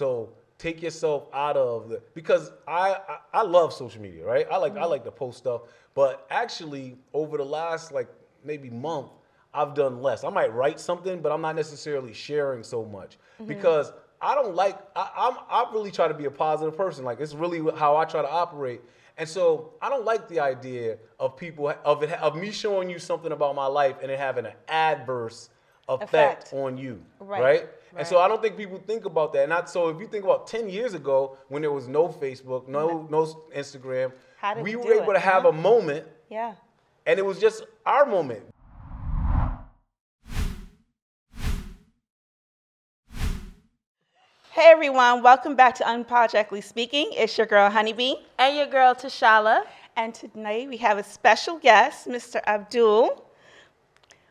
So take yourself out of the because I I, I love social media, right? I like I mm-hmm. like to post stuff, but actually over the last like maybe month, I've done less. I might write something, but I'm not necessarily sharing so much mm-hmm. because I don't like. I, I'm I really try to be a positive person. Like it's really how I try to operate. And so I don't like the idea of people of it of me showing you something about my life and it having an adverse effect, Effect. on you, Right, right? And so. I don't think people think about that. And I, so if you think about 10 years ago when there was no Facebook, no no Instagram, How did we you were do able it, to have huh? a moment Yeah. and it was just our moment. Hey everyone, welcome back to Unapologetically Speaking. It's your girl Honeybee. And your girl Tashala. And tonight we have a special guest, Mr. Abdul.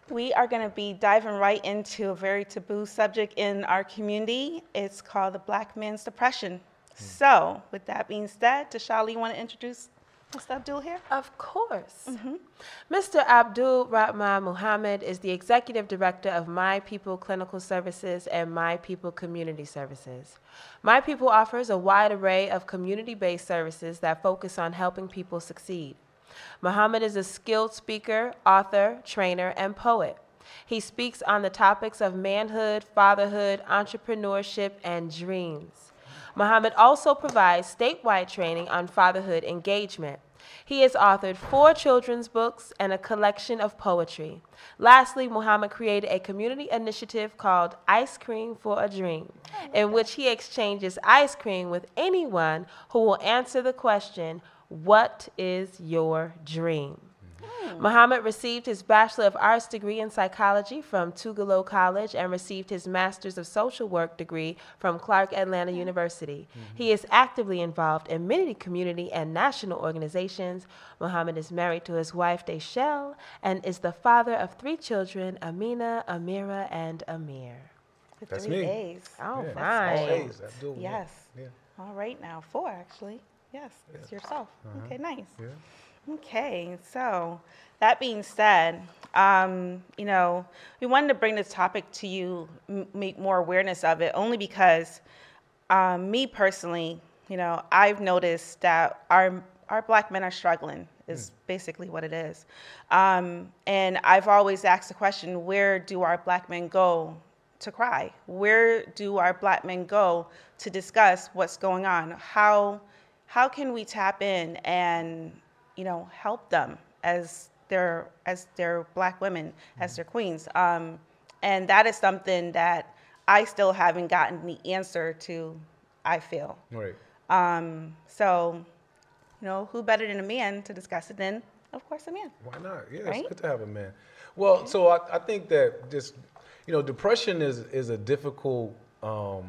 We are going to be diving right into a very taboo subject in our community. It's called the Black Man's Depression. Hmm. So, with that being said, Tashala, you want to introduce Mr. Abdul here? Of course. Mm-hmm. Mr. Abdul Rahman Muhammad is the executive director of My People Clinical Services and My People Community Services. My People offers a wide array of community based services that focus on helping people succeed. Muhammad is a skilled speaker, author, trainer, and poet. He speaks on the topics of manhood, fatherhood, entrepreneurship, and dreams. Muhammad also provides statewide training on fatherhood engagement. He has authored four children's books and a collection of poetry. Lastly, Muhammad created a community initiative called Ice Cream for a Dream, in which he exchanges ice cream with anyone who will answer the question, What is your dream? Muhammad received his Bachelor of Arts degree in psychology from Tougaloo College and received his Master's of Social Work degree from Clark Atlanta University. He is actively involved in many community and national organizations. Muhammad is married to his wife, Deshelle, and is the father of three children, Amina, Amira, and Amir. For That's three me. days. Oh, all Yeah, right. all A's, Yes. Yeah. All right now, four actually. Yes, it's yourself. Uh-huh. Okay, nice. Yeah. Okay, so that being said, um, you know, we wanted to bring this topic to you, m- make more awareness of it, only because um, me personally, you know, I've noticed that our our black men are struggling. Is basically what it is, um, and I've always asked the question: Where do our black men go to cry? Where do our black men go to discuss what's going on? How how can we tap in and you know help them as their as their black women as their queens um, and that is something that i still haven't gotten the answer to i feel Right. um, so you know who better than a man to discuss it than of course a man Why not? Yeah, Right? it's good to have a man. Well, so I, I think that just you know, depression is is a difficult um,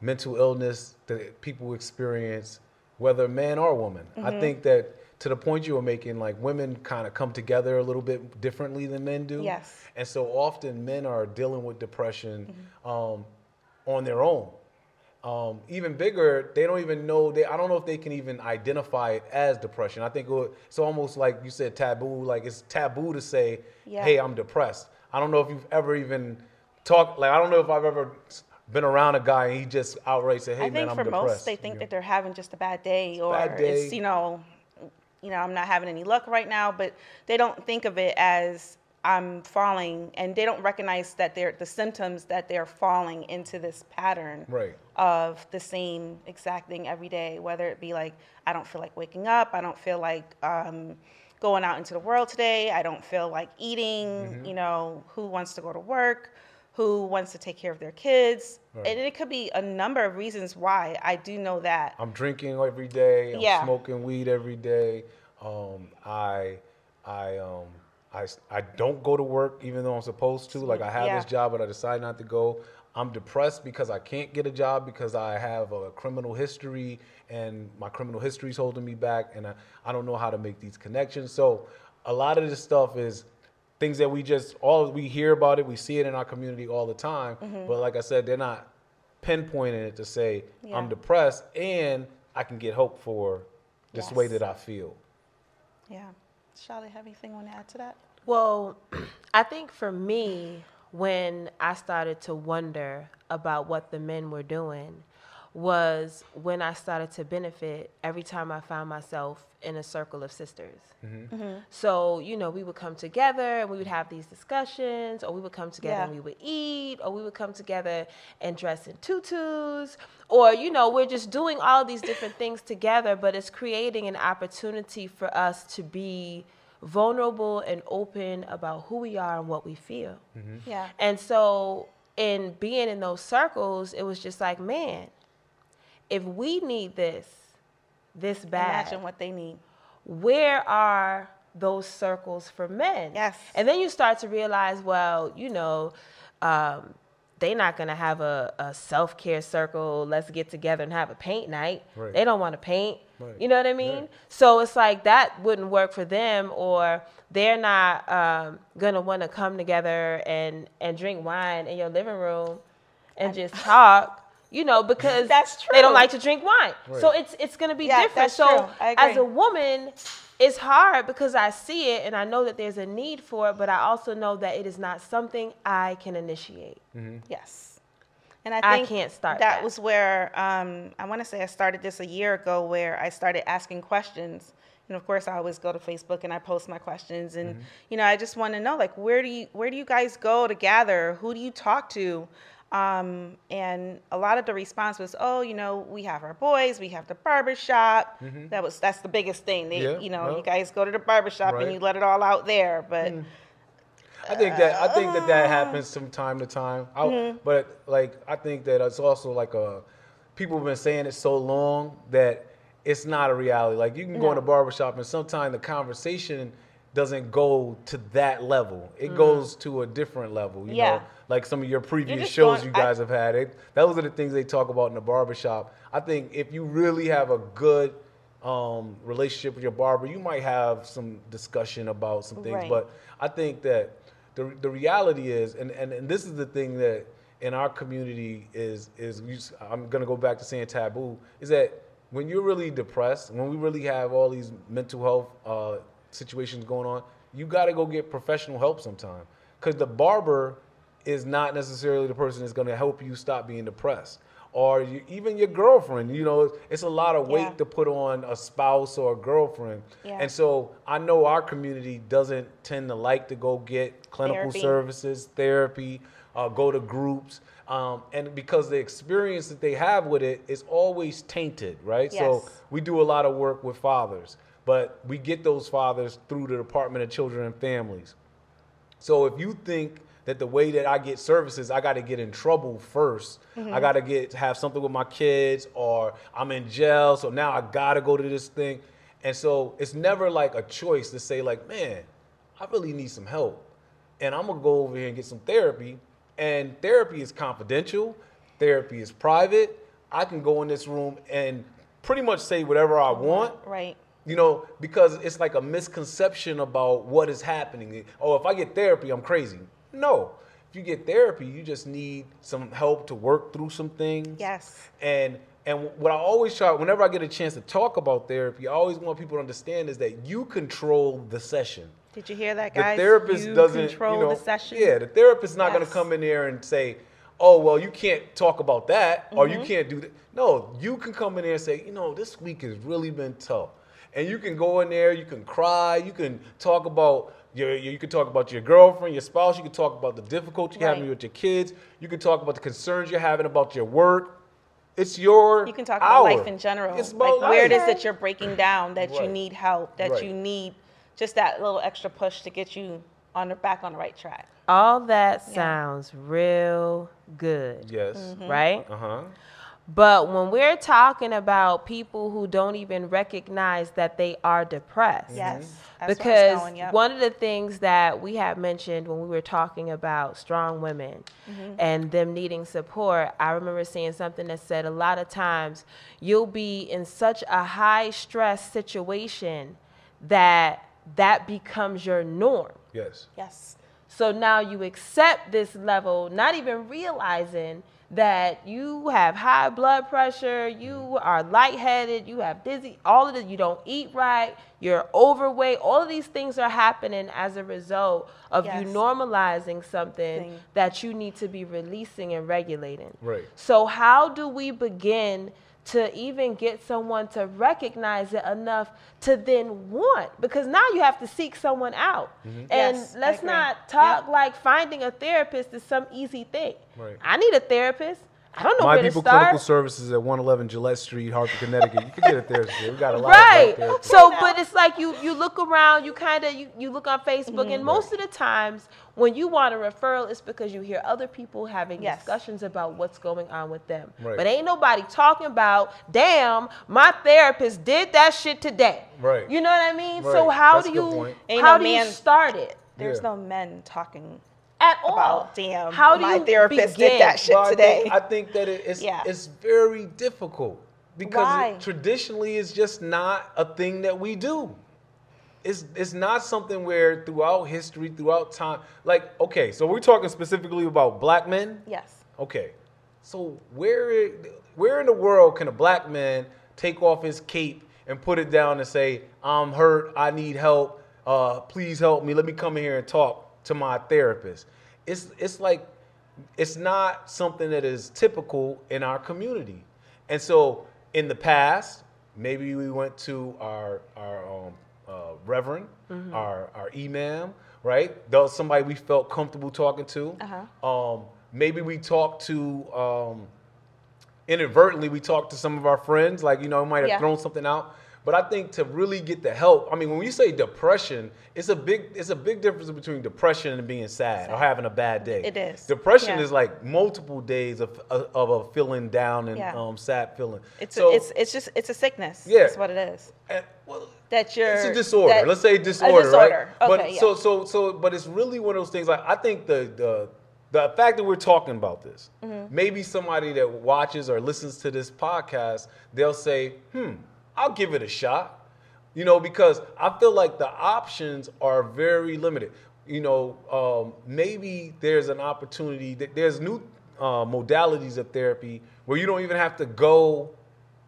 mental illness that people experience, whether man or woman. Mm-hmm. I think that to the point you were making, like women kind of come together a little bit differently than men do. Yes. And so often men are dealing with depression Mm-hmm. um, on their own. Um, even bigger, they don't even know. They I don't know if they can even identify it as depression. I think it's almost like you said taboo. Like it's taboo to say, Yeah. "Hey, I'm depressed." I don't know if you've ever even talked. Like I don't know if I've ever been around a guy and he just outright said, "Hey, i think man, for I'm depressed." most they think You that they're having just a bad day or bad it's day. you know you know i'm not having any luck right now but they don't think of it as i'm falling and they don't recognize that they're the symptoms that they're falling into this pattern Right. of the same exact thing every day whether it be like i don't feel like waking up i don't feel like um, going out into the world today i don't feel like eating Mm-hmm. you know who wants to go to work who wants to take care of their kids Right. and it could be a number of reasons why i do know that I'm drinking every day. I'm Yeah. smoking weed every day. Um, I, I, um, I, I don't go to work even though I'm supposed to. Like I have Yeah. this job, but I decide not to go. I'm depressed because I can't get a job because I have a criminal history and my criminal history is holding me back, and I, I don't know how to make these connections. So a lot of this stuff is things that we just all we hear about it, we see it in our community all the time. Mm-hmm. But like I said, they're not pinpointing it to say Yeah. I'm depressed and I can get hope for this way that I feel. yeah Tashala have anything you want to add to that Well, I think for me, when I started to wonder about what the men were doing was when I started to benefit every time I found myself in a circle of sisters. Mm-hmm. So, you know, we would come together and we would have these discussions, or we would come together Yeah. and we would eat, or we would come together and dress in tutus, or, you know, we're just doing all these different things together, but it's creating an opportunity for us to be vulnerable and open about who we are and what we feel. Yeah. And so, in being in those circles, it was just like, man, if we need this, this bad, Imagine what they need. where are those circles for men? Yes. And then you start to realize, well, you know, um, they're not going to have a, a self care circle. Let's get together and have a paint night. Right. They don't want to paint. Right. You know what I mean? Right. So it's like that wouldn't work for them, or they're not um, going to want to come together and, and drink wine in your living room and just talk. You know, because That's true. they don't like to drink wine. So it's it's going to be Yeah, different. so as a woman, it's hard because I see it and I know that there's a need for it, but I also know that it is not something I can initiate. Yes. And I I can't start that. that. was where um, I want to say I started this a year ago, where I started asking questions. And of course, I always go to Facebook and I post my questions, and Mm-hmm. you know, I just want to know like where do you where do you guys go to gather? Who do you talk to? Um, and a lot of the response was, oh, you know, we have our boys, we have the barber shop. That was that's the biggest thing. They, Mm-hmm. Yeah, you know, no. you guys go to the barber shop Right. Mm. and you let it all out there. But I think that I think that that happens from time to time. I, But like I think that it's also like a people have been saying it so long that it's not a reality. Like you can go in a barbershop and sometimes the conversation doesn't go to that level. It goes to a different level. You Yeah. know, like some of your previous shows going- you I- guys have had. It, those are the things they talk about in the barbershop. I think if you really have a good um, relationship with your barber, you might have some discussion about some things. Right. But I think that the, the reality is, and, and, and this is the thing that in our community is, is you, I'm going to go back to saying taboo, is that when you're really depressed, when we really have all these mental health uh, situations going on, you got to go get professional help sometime. Because the barber is not necessarily the person that's going to help you stop being depressed. Or you, even your girlfriend, you know, it's a lot of weight Yeah. to put on a spouse or a girlfriend. Yeah. And so I know our community doesn't tend to like to go get clinical Therapy. services, therapy, uh, go to groups. Um, and because the experience that they have with it is always tainted, right? Yes. So we do a lot of work with fathers, but we get those fathers through the Department of Children and Families. So if you think that the way that I get services, I got to get in trouble 1st mm-hmm. I got to get have something with my kids, or I'm in jail, so now I got to go to this thing. And so it's never like a choice to say like, man, I really need some help, and I'm gonna go over here and get some therapy. And therapy is confidential. Therapy is private. I can go in this room and pretty much say whatever I want. right. You know, because it's like a misconception about what is happening. Oh, if I get therapy, I'm crazy. No. If you get therapy, you just need some help to work through some things. Yes. And and what I always try, whenever I get a chance to talk about therapy, I always want people to understand is that you control the session. Did you hear that, guys? The therapist you doesn't control you know, the session. Yeah, the therapist's not going to come in there and say, "Oh, well, you can't talk about that, or Mm-hmm. you can't do that." No, you can come in there and say, "You know, this week has really been tough," and you can go in there, you can cry, you can talk about your, your- you can talk about your girlfriend, your spouse, you can talk about the difficulty you're having with your kids, you can talk about the concerns you're having about your work. It's your You can talk about life in general. It's like about where it is that you're breaking down, that you need help, that Right. you need just that little extra push to get you on the back on the right track. All that sounds real good, Yes. Mm-hmm. right? Uh huh. But when we're talking about people who don't even recognize that they are depressed, Yes. That's where I was because going, yep. one of the things that we had mentioned when we were talking about strong women Mm-hmm. and them needing support, I remember seeing something that said a lot of times you'll be in such a high stress situation that that becomes your norm. Yes. Yes. So now you accept this level, not even realizing that you have high blood pressure, you mm-hmm. are lightheaded, you have dizzy, all of it, you don't eat right, you're overweight, all of these things are happening as a result of Yes. you normalizing something Thing. that you need to be releasing and regulating. Right. So how do we begin to even get someone to recognize it enough to then want? Because now you have to seek someone out. Mm-hmm. And Yes, I let's not talk Yep. like finding a therapist is some easy thing. Right. I need a therapist. I don't know My where People to start. Clinical Services at 111 Gillette Street, Hartford, Connecticut. You can get a therapist. there. We got a lot right of black therapists. so but it's like you you look around you kind of you, you look on facebook Mm-hmm. and most of the times when you want a referral it's because you hear other people having Yes. discussions about what's going on with them Right. but ain't nobody talking about damn my therapist did that shit today Right. you know what i mean so how That's do you point. Ain't how no do you start it There's Yeah. no men talking at all about damn. how do my you therapist begin? did that shit Well, I today. Think, I think that it, it's Yeah. it's very difficult because Why? it- traditionally it's just not a thing that we do. It's it's not something where throughout history, throughout time, like okay, so we're talking specifically about black men. yes. Okay, so where where in the world can a black man take off his cape and put it down and say, "I'm hurt, I need help, uh, please help me, let me come in here and talk to my therapist." It's it's like it's not something that is typical in our community, and so in the past, maybe we went to our our um, uh, reverend, our our imam, right? That was somebody we felt comfortable talking to. Uh-huh. Um, maybe we talked to um, inadvertently we talked to some of our friends, like you know, we might have Yeah. thrown something out. But I think to really get the help, I mean, when you say depression, it's a big it's a big difference between depression and being sad, or having a bad day. It is. Depression Yeah. is like multiple days of of a feeling down and Yeah. um, sad feeling. It's so, a, it's it's just it's a sickness. Yeah. That's what it is. and, well, That you're it's a disorder. that- Let's say a disorder, disorder. right? Okay, but yeah. so so so but it's really one of those things like I think the the the fact that we're talking about this, Mm-hmm. maybe somebody that watches or listens to this podcast, they'll say, "Hmm, I'll give it a shot." You know, because I feel like the options are very limited. You know, um, maybe there's an opportunity that there's new uh, modalities of therapy where you don't even have to go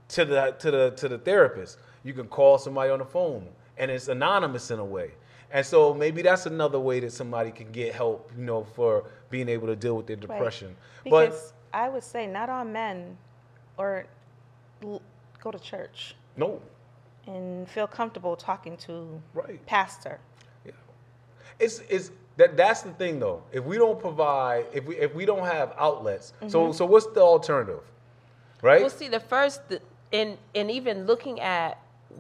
to the to the to the therapist. You can call somebody on the phone, and it's anonymous in a way. And so maybe that's another way that somebody can get help, you know, for being able to deal with their Right. depression. Because I would say not all men or go to church but no, and feel comfortable talking to Right. pastor. Yeah. it's it's that that's the thing though. If we don't provide, if we if we don't have outlets, so mm-hmm. so what's the alternative, right? Well, see, the first, in and even looking at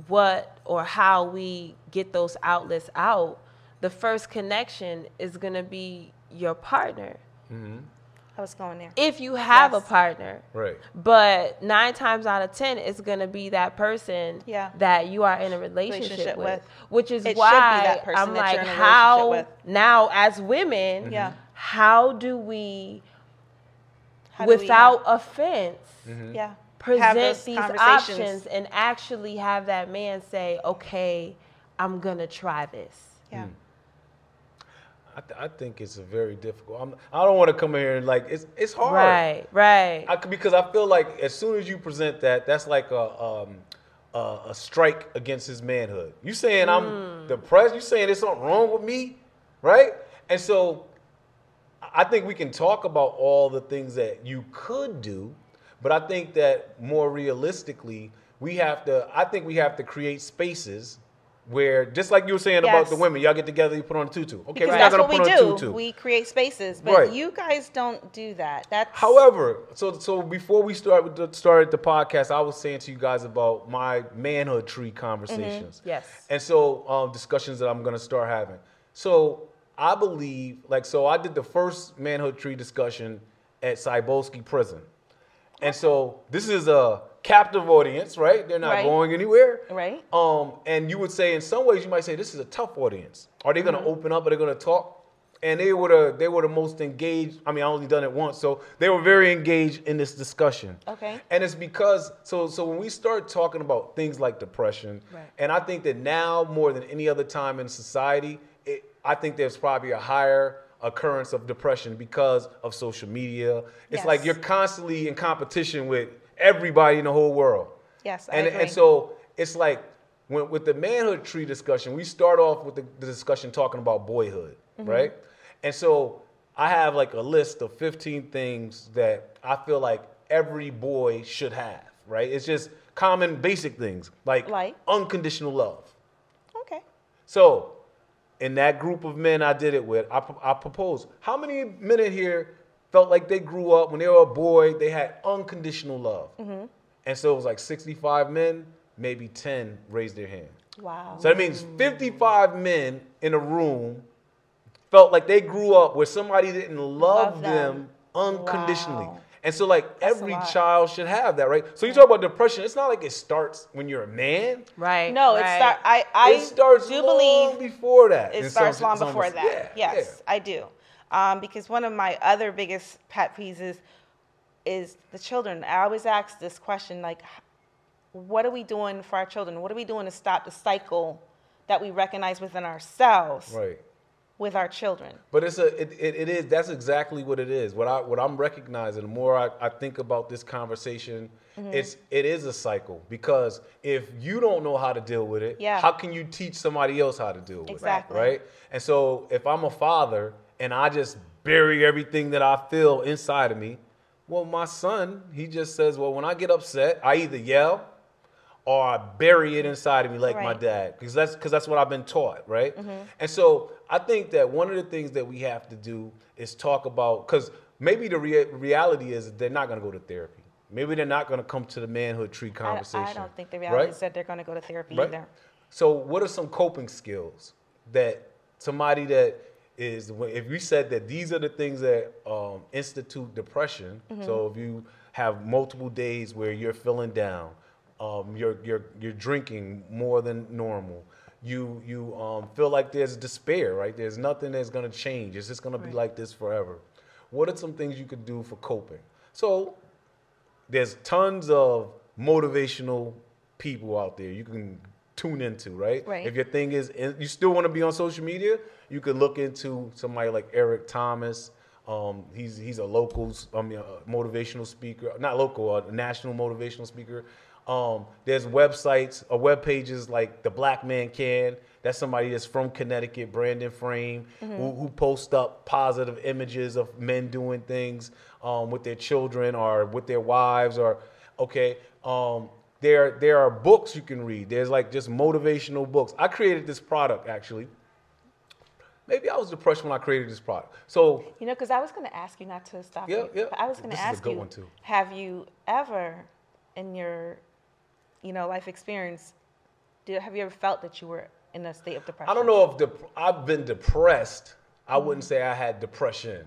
what or how we get those outlets out, the first connection is going to be your partner. Mm-hmm. I was going there. If you have Yes. a partner, right. but nine times out of ten, it's going to be that person Yeah. that you are in a relationship, Relationship with, with. which is It should be why that person I'm that like, you're in a how relationship now as women, mm-hmm. Yeah. how do we, How do we, without offense, mm-hmm. yeah, present these options and actually have that man say, "Okay, I'm gonna try this." Yeah. Mm. I, th- I think it's a very difficult. I'm, I don't want to come in here and like it's it's hard. Right, right. I, because I feel like as soon as you present that, that's like a um, a, a strike against his manhood. You saying I'm depressed? You saying there's something wrong with me, right? And so I think we can talk about all the things that you could do, but I think that more realistically, we have to. I think we have to create spaces where, just like you were saying about the women, y'all get together, you put on a tutu. Okay, Because we're that's not what gonna we on a do. tutu. We create spaces, but Right. you guys don't do that. That's However, so so before we start with the, started the podcast, I was saying to you guys about my manhood tree conversations. Yes. And so um, discussions that I'm gonna start having. So I believe, like, so I did the first manhood tree discussion at Cybulski Prison, and so this is a captive audience, right? They're not Right. going anywhere, Right. Um, and you would say, in some ways, you might say this is a tough audience. Are they gonna Mm-hmm. open up? Are they gonna talk? and they were the they were the most engaged. I mean, I only done it once, so they were very engaged in this discussion. Okay. And it's because so so when we start talking about things like depression, Right. and I think that now more than any other time in society, it, I think there's probably a higher occurrence of depression because of social media. It's like you're constantly in competition with everybody in the whole world. Yes, I and agree. and so it's like when, with the manhood tree discussion, we start off with the, the discussion talking about boyhood, Mm-hmm. right? And so I have like a list of 15 things that I feel like every boy should have, right? It's just common basic things like, Like? unconditional love. Okay. So, in that group of men I did it with, I, I proposed. How many men in here felt like they grew up when they were a boy, they had unconditional love? Mm-hmm. And so it was like 65 men, maybe 10 raised their hand. Wow. So that means 55 men in a room felt like they grew up where somebody didn't love, Love them. them. unconditionally. Wow. And so, like, That's every child should have that, right? So, you talk about depression, it's not like it starts when you're a man. Right. no, right. it start. I I it starts do long believe before that. it starts some- long before that. Yeah, yes, I do. Um, because one of my other biggest pet peeves is, is the children. I always ask this question like, what are we doing for our children? What are we doing to stop the cycle that we recognize within ourselves. Right. with our children? But it's a it, it, it is that's exactly what it is. What I what I'm recognizing the more I, I think about this conversation, Mm-hmm. it's it is a cycle because if you don't know how to deal with it, Yeah. how can you teach somebody else how to deal with Exactly. it? Right? And so if I'm a father and I just bury everything that I feel inside of me, well my son, he just says, Well, when I get upset, I either yell or I bury it inside of me like my dad, because that's because that's what I've been taught, right? Mm-hmm. And so I think that one of the things that we have to do is talk about, because maybe the rea- reality is they're not going to go to therapy. Maybe they're not going to come to the manhood tree I, conversation. I don't think the reality right? is that they're going to go to therapy Right? either. So, what are some coping skills that somebody that is, if you said that these are the things that um, institute depression, Mm-hmm. so if you have multiple days where you're feeling down, um, you're, you're, you're drinking more than normal, you, you um, feel like there's despair, right? There's nothing that's gonna change. It's just gonna be like this forever. What are some things you could do for coping? So, there's tons of motivational people out there you can tune into, right? Right. If your thing is, you still want to be on social media, you could look into somebody like Eric Thomas. Um, he's he's a local, I mean, a motivational speaker, not local, a national motivational speaker. Um, there's websites or web pages like the Black Man Can. That's somebody that's from Connecticut, Brandon Frame, who, who posts up positive images of men doing things um, with their children or with their wives or okay. Um, there there are books you can read. There's like just motivational books. I created this product actually. Maybe I was depressed when I created this product. So You know, because I was going to ask you not to stop Yeah, you. yeah. I was going to ask good you, one, too. have you ever, in your, you know, life experience, did, have you ever felt that you were in a state of depression? I don't know if dep- I've been depressed. I wouldn't say I had depression.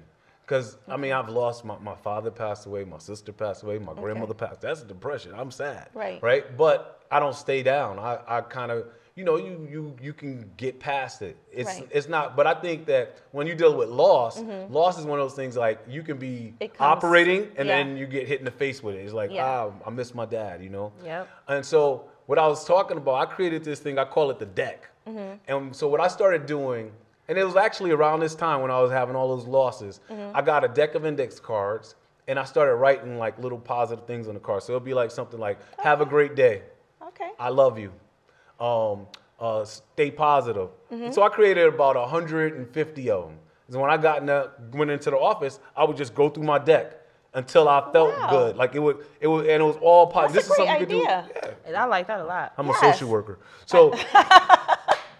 Because, I mean, I've lost my, my father passed away, my sister passed away, my grandmother passed. That's depression. I'm sad. Right. Right. But I don't stay down. I, I kind of, you know, you, you, you can get past it. It's, Right. it's not, but I think that when you deal with loss, loss is one of those things like you can be Mm-hmm. Comes- operating and yeah. then you get hit in the face with it. It's like, Yeah. ah, I miss my dad, you know? Yeah. And so what I was talking about, I created this thing. I call it the deck. Mhm. And so what I started doing, and it was actually around this time when I was having all those losses. I got a deck of index cards, and I started writing like little positive things on the card. So it'll be like something like, "Have a great day. Okay. I love you. Um, uh, stay positive." So I created about 150 of them. So when I got in the, went into the office, I would just go through my deck until I felt Wow. good. Like it would, it was, and it was all positive. That's a this is great something you could do. Yeah. And I like that a lot. I'm Yes. a social worker. So,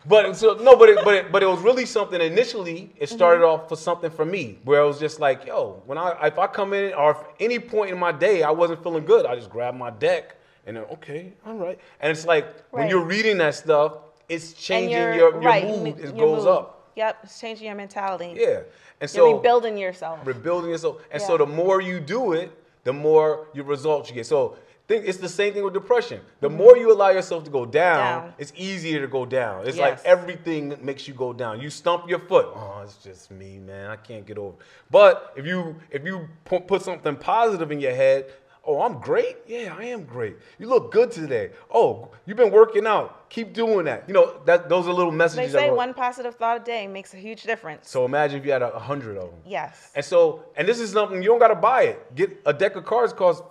but so no, but it, but it, but it was really something. Initially, it mm-hmm. started off for something for me, where it was just like, yo, when I if I come in or if any point in my day I wasn't feeling good, I just grab my deck and then okay, all right. And it's like when you're reading that stuff, it's changing your- your right, mood. It your goes mood. up. Yep, it's changing your mentality. Yeah, and so You're rebuilding yourself. rebuilding yourself. And Yeah. so the more you do it, the more your results you get. So think it's the same thing with depression. The more you allow yourself to go down, Mm-hmm. Down. it's easier to go down. It's Yes. like everything makes you go down. You stump your foot. Oh, it's just me, man. I can't get over. it. But if you if you put something positive in your head, Oh, I'm great? Yeah, I am great. You look good today. Oh, you've been working out. Keep doing that. You know, that those are little messages. They say one positive thought a day makes a huge difference. So imagine if you had a, hundred of them. yes. And so, and this is something you don't gotta buy it. Get a deck of cards costs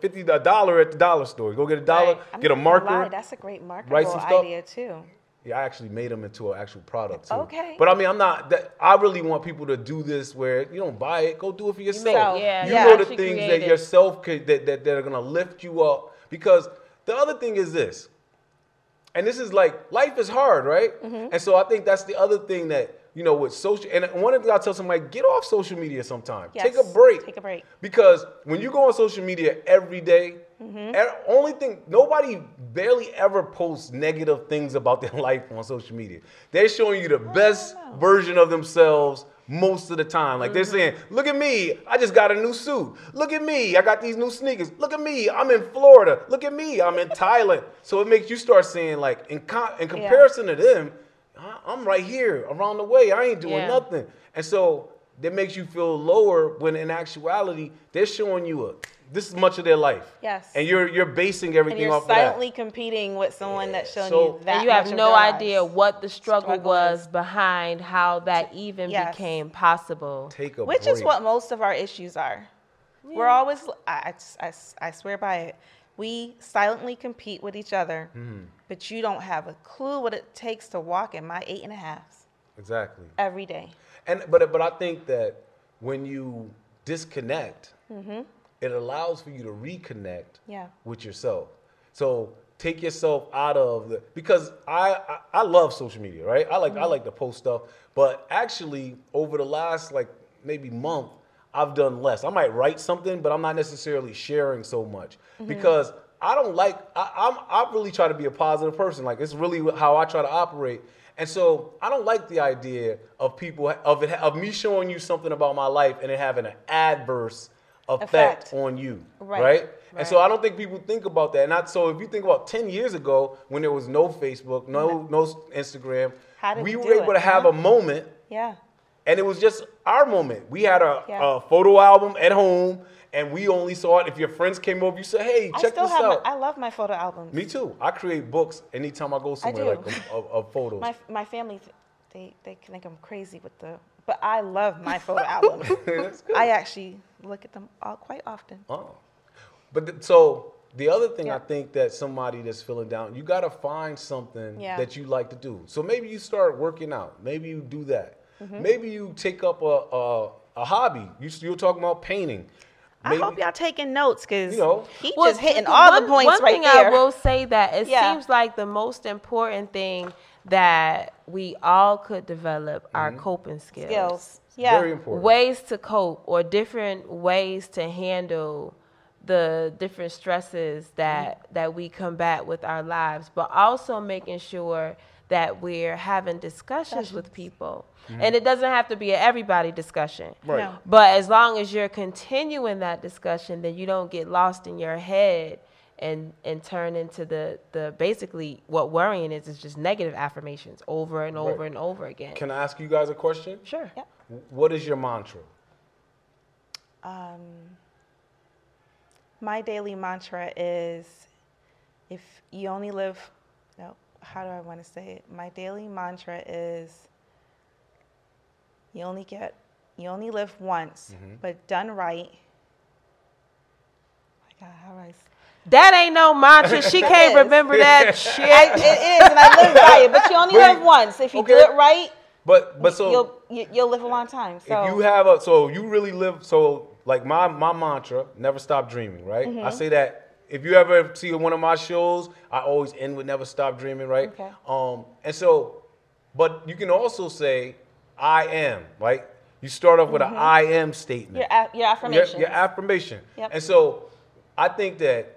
fifty a dollar at the dollar store. Go get a dollar, Right. Get a marker. lie, That's a great marketable idea too. Yeah, I actually made them into an actual product too. Okay. But I mean, I'm not. That, I really want people to do this where you don't buy it. Go do it for yourself. yeah, you yeah. know the things create that yourself could that, that that are gonna lift you up. Because the other thing is this, and this is like life is hard, right? Mm-hmm. And so I think that's the other thing that you know with social. And one of the things I tell somebody, get off social media sometime. Yes. Take a break. take a break. Because when you go on social media every day, Mm-hmm. only thing nobody barely ever posts negative things about their life on social media. They're showing you the best version of themselves most of the time. Like they're Mm-hmm. saying, "Look at me, I just got a new suit. Look at me, I got these new sneakers. Look at me, I'm in Florida. Look at me, I'm in Thailand." So it makes you start saying, like, in, co- in comparison to them, I- I'm right here around the way. I ain't doing Yeah. nothing. And so that makes you feel lower when in actuality they're showing you a this is much of their life. Yes. And you're you're basing And everything you're off silently competing with someone that's showing So- you that and you have much no idea what the struggle, Struggle was is. behind how that even Yes. became possible. Take a Which is what most of our issues are. We're always, I, I, I swear by it, we silently compete with each other, Hmm. but you don't have a clue what it takes to walk in my eight and a halves exactly. every day. And but but I think that when you disconnect, it allows for you to reconnect. Yeah. with yourself. So take yourself out of the because I I, I love social media, right? I like Mm-hmm. I like to post stuff, but actually over the last like maybe month, I've done less. I might write something, but I'm not necessarily sharing so much Mm-hmm. because I don't like. I, I'm I really try to be a positive person. Like it's really how I try to operate. And so I don't like the idea of people of it of me showing you something about my life and it having an adverse effect, Effect. on you, Right. right? And so I don't think people think about that. And not so if you think about 10 years ago when there was no Facebook, no no Instagram, we we were able it, to have huh? a moment Yeah. and it was just our moment. We had a, Yeah. a photo album at home and we only saw it if your friends came over, you said, "Hey, I check this out." my, I love my photo albums. Me too. I create books anytime I go somewhere do. like of, of, of photos. My, my family, they, they think I'm crazy with the, but I love my photo albums. I actually look at them all quite often. Oh. But th- so the other thing I think that somebody that's feeling down, you got to find something Yeah. that you like to do. So maybe you start working out. Maybe you do that. Mm-hmm. Maybe you take up a, a, a hobby. You, you were talking about painting. I hope y'all taking notes because You know. he Well, just hitting all one- the points one right thing there. I will say that it Yeah. seems like the most important thing that we all could develop our mm-hmm. coping skills. Skills. Yeah. Very important. Ways to cope or different ways to handle the different stresses mm-hmm. that that we combat with our lives, but also making sure that we're having discussions with people. Mm-hmm. And it doesn't have to be an everybody discussion. Right. No. But as long as you're continuing that discussion, then you don't get lost in your head and and turn into the the basically what worrying is is just negative affirmations over and over Right. and over again. Can I ask you guys a question? sure. Yeah. What is your mantra? Um, my daily mantra is if you only live, no, how do I want to say it? My daily mantra is you only get, you only live once, but done right. My God, how do I? That ain't no mantra. She can't is. remember that shit. I, it is, and I live by it. But you only But- live once. If you do it right, But but so you'll you, you'll live a long time. So if you have a so you really live so like my my mantra never stop dreaming right Mm-hmm. i say that if you ever see one of my shows i always end with never stop dreaming right Okay. um and so but you can also say i am right you start off with an i am statement your a- your your, affirmation. your affirmation. Yep. And so I think that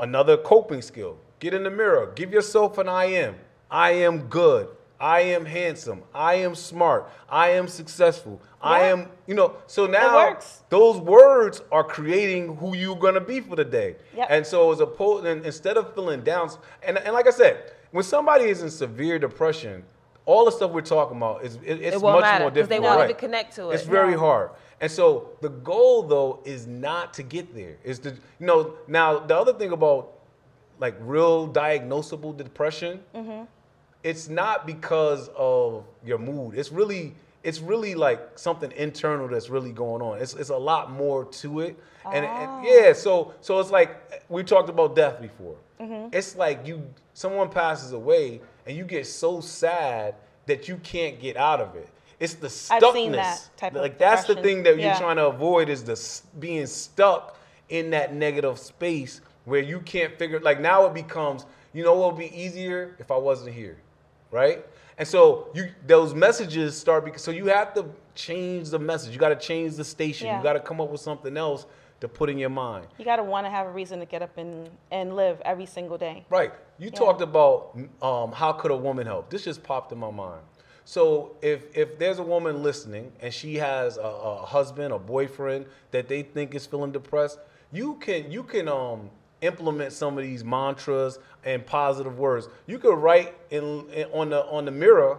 another coping skill, get in the mirror, give yourself an I am. I am good. I am handsome. I am smart. I am successful. I am, you know, so now those words are creating who you're gonna be for the day. Yep. And so as opposed and instead of feeling down, and, and like I said, when somebody is in severe depression, all the stuff we're talking about is it, it's it won't much matter more because they difficult. won't right. even connect to it. It's very hard. And so the goal though is not to get there. Is to you know now the other thing about like real diagnosable depression, mm-hmm. it's not because of your mood. It's really it's really like something internal that's really going on. It's it's a lot more to it. And, and ah. yeah, so so it's like we talked about death before. Mm-hmm. It's like you someone passes away and you get so sad that you can't get out of it. It's the stuckness. I've seen that type of like that's the thing that you're trying to avoid is the being stuck in that negative space where you can't figure like now it becomes you know what would be easier if I wasn't here right and so you those messages start because so you have to change the message you got to change the station Yeah. you got to come up with something else to put in your mind You got to want to have a reason to get up and, and live every single day. Right. You talked about um, how could a woman help. This just popped in my mind. So if if there's a woman listening and she has a, a husband, a boyfriend that they think is feeling depressed, you can you can um, implement some of these mantras and positive words. You could write in, in on the on the mirror.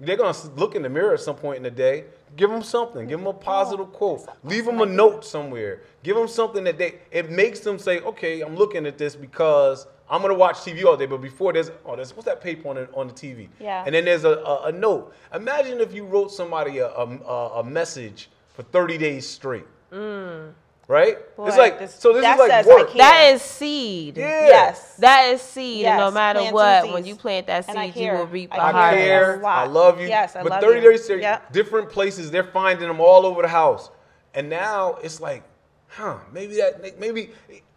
They're gonna look in the mirror at some point in the day. Give them something. Give them a positive quote. Leave them a note somewhere. Give them something that they. It makes them say, "Okay, I'm looking at this because I'm gonna watch TV all day." But before there's, oh, there's what's that paper on the, on the TV? Yeah. And then there's a, a, a note. Imagine if you wrote somebody a, a, a a message for 30 days straight. Mm. Right? Boy, it's like this- so. This that is like work. That is seed. Yeah. Yes. That is seed, and no matter planting what, when you plant that seed, you care. will reap I a I care. harvest. care. I love you. Yes, I but love 30 you. days straight, Yep. different places, they're finding them all over the house. And now it's like, huh, maybe that, maybe,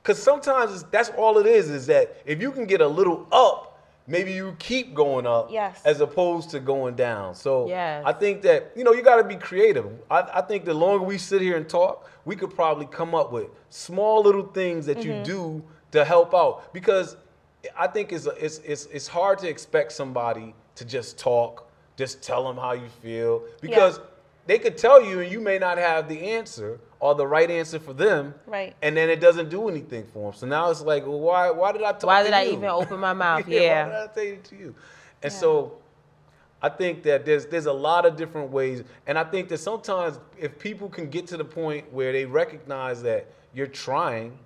because sometimes that's all it is, is that if you can get a little up, maybe you keep going up Yes. as opposed to going down. So Yes. I think that, you know, you got to be creative. I, I think the longer we sit here and talk, we could probably come up with small little things that Mm-hmm. you do to help out. Because I think it's, it's, it's, it's hard to expect somebody to just talk, just tell them how you feel. Because they could tell you and you may not have the answer or the right answer for them. Right. And then it doesn't do anything for them. So now it's like, well, why, why did I talk Why did I you? even open my mouth? yeah. Yeah. Why did I say it to you? And so I think that there's there's a lot of different ways, and I think that sometimes if people can get to the point where they recognize that you're trying,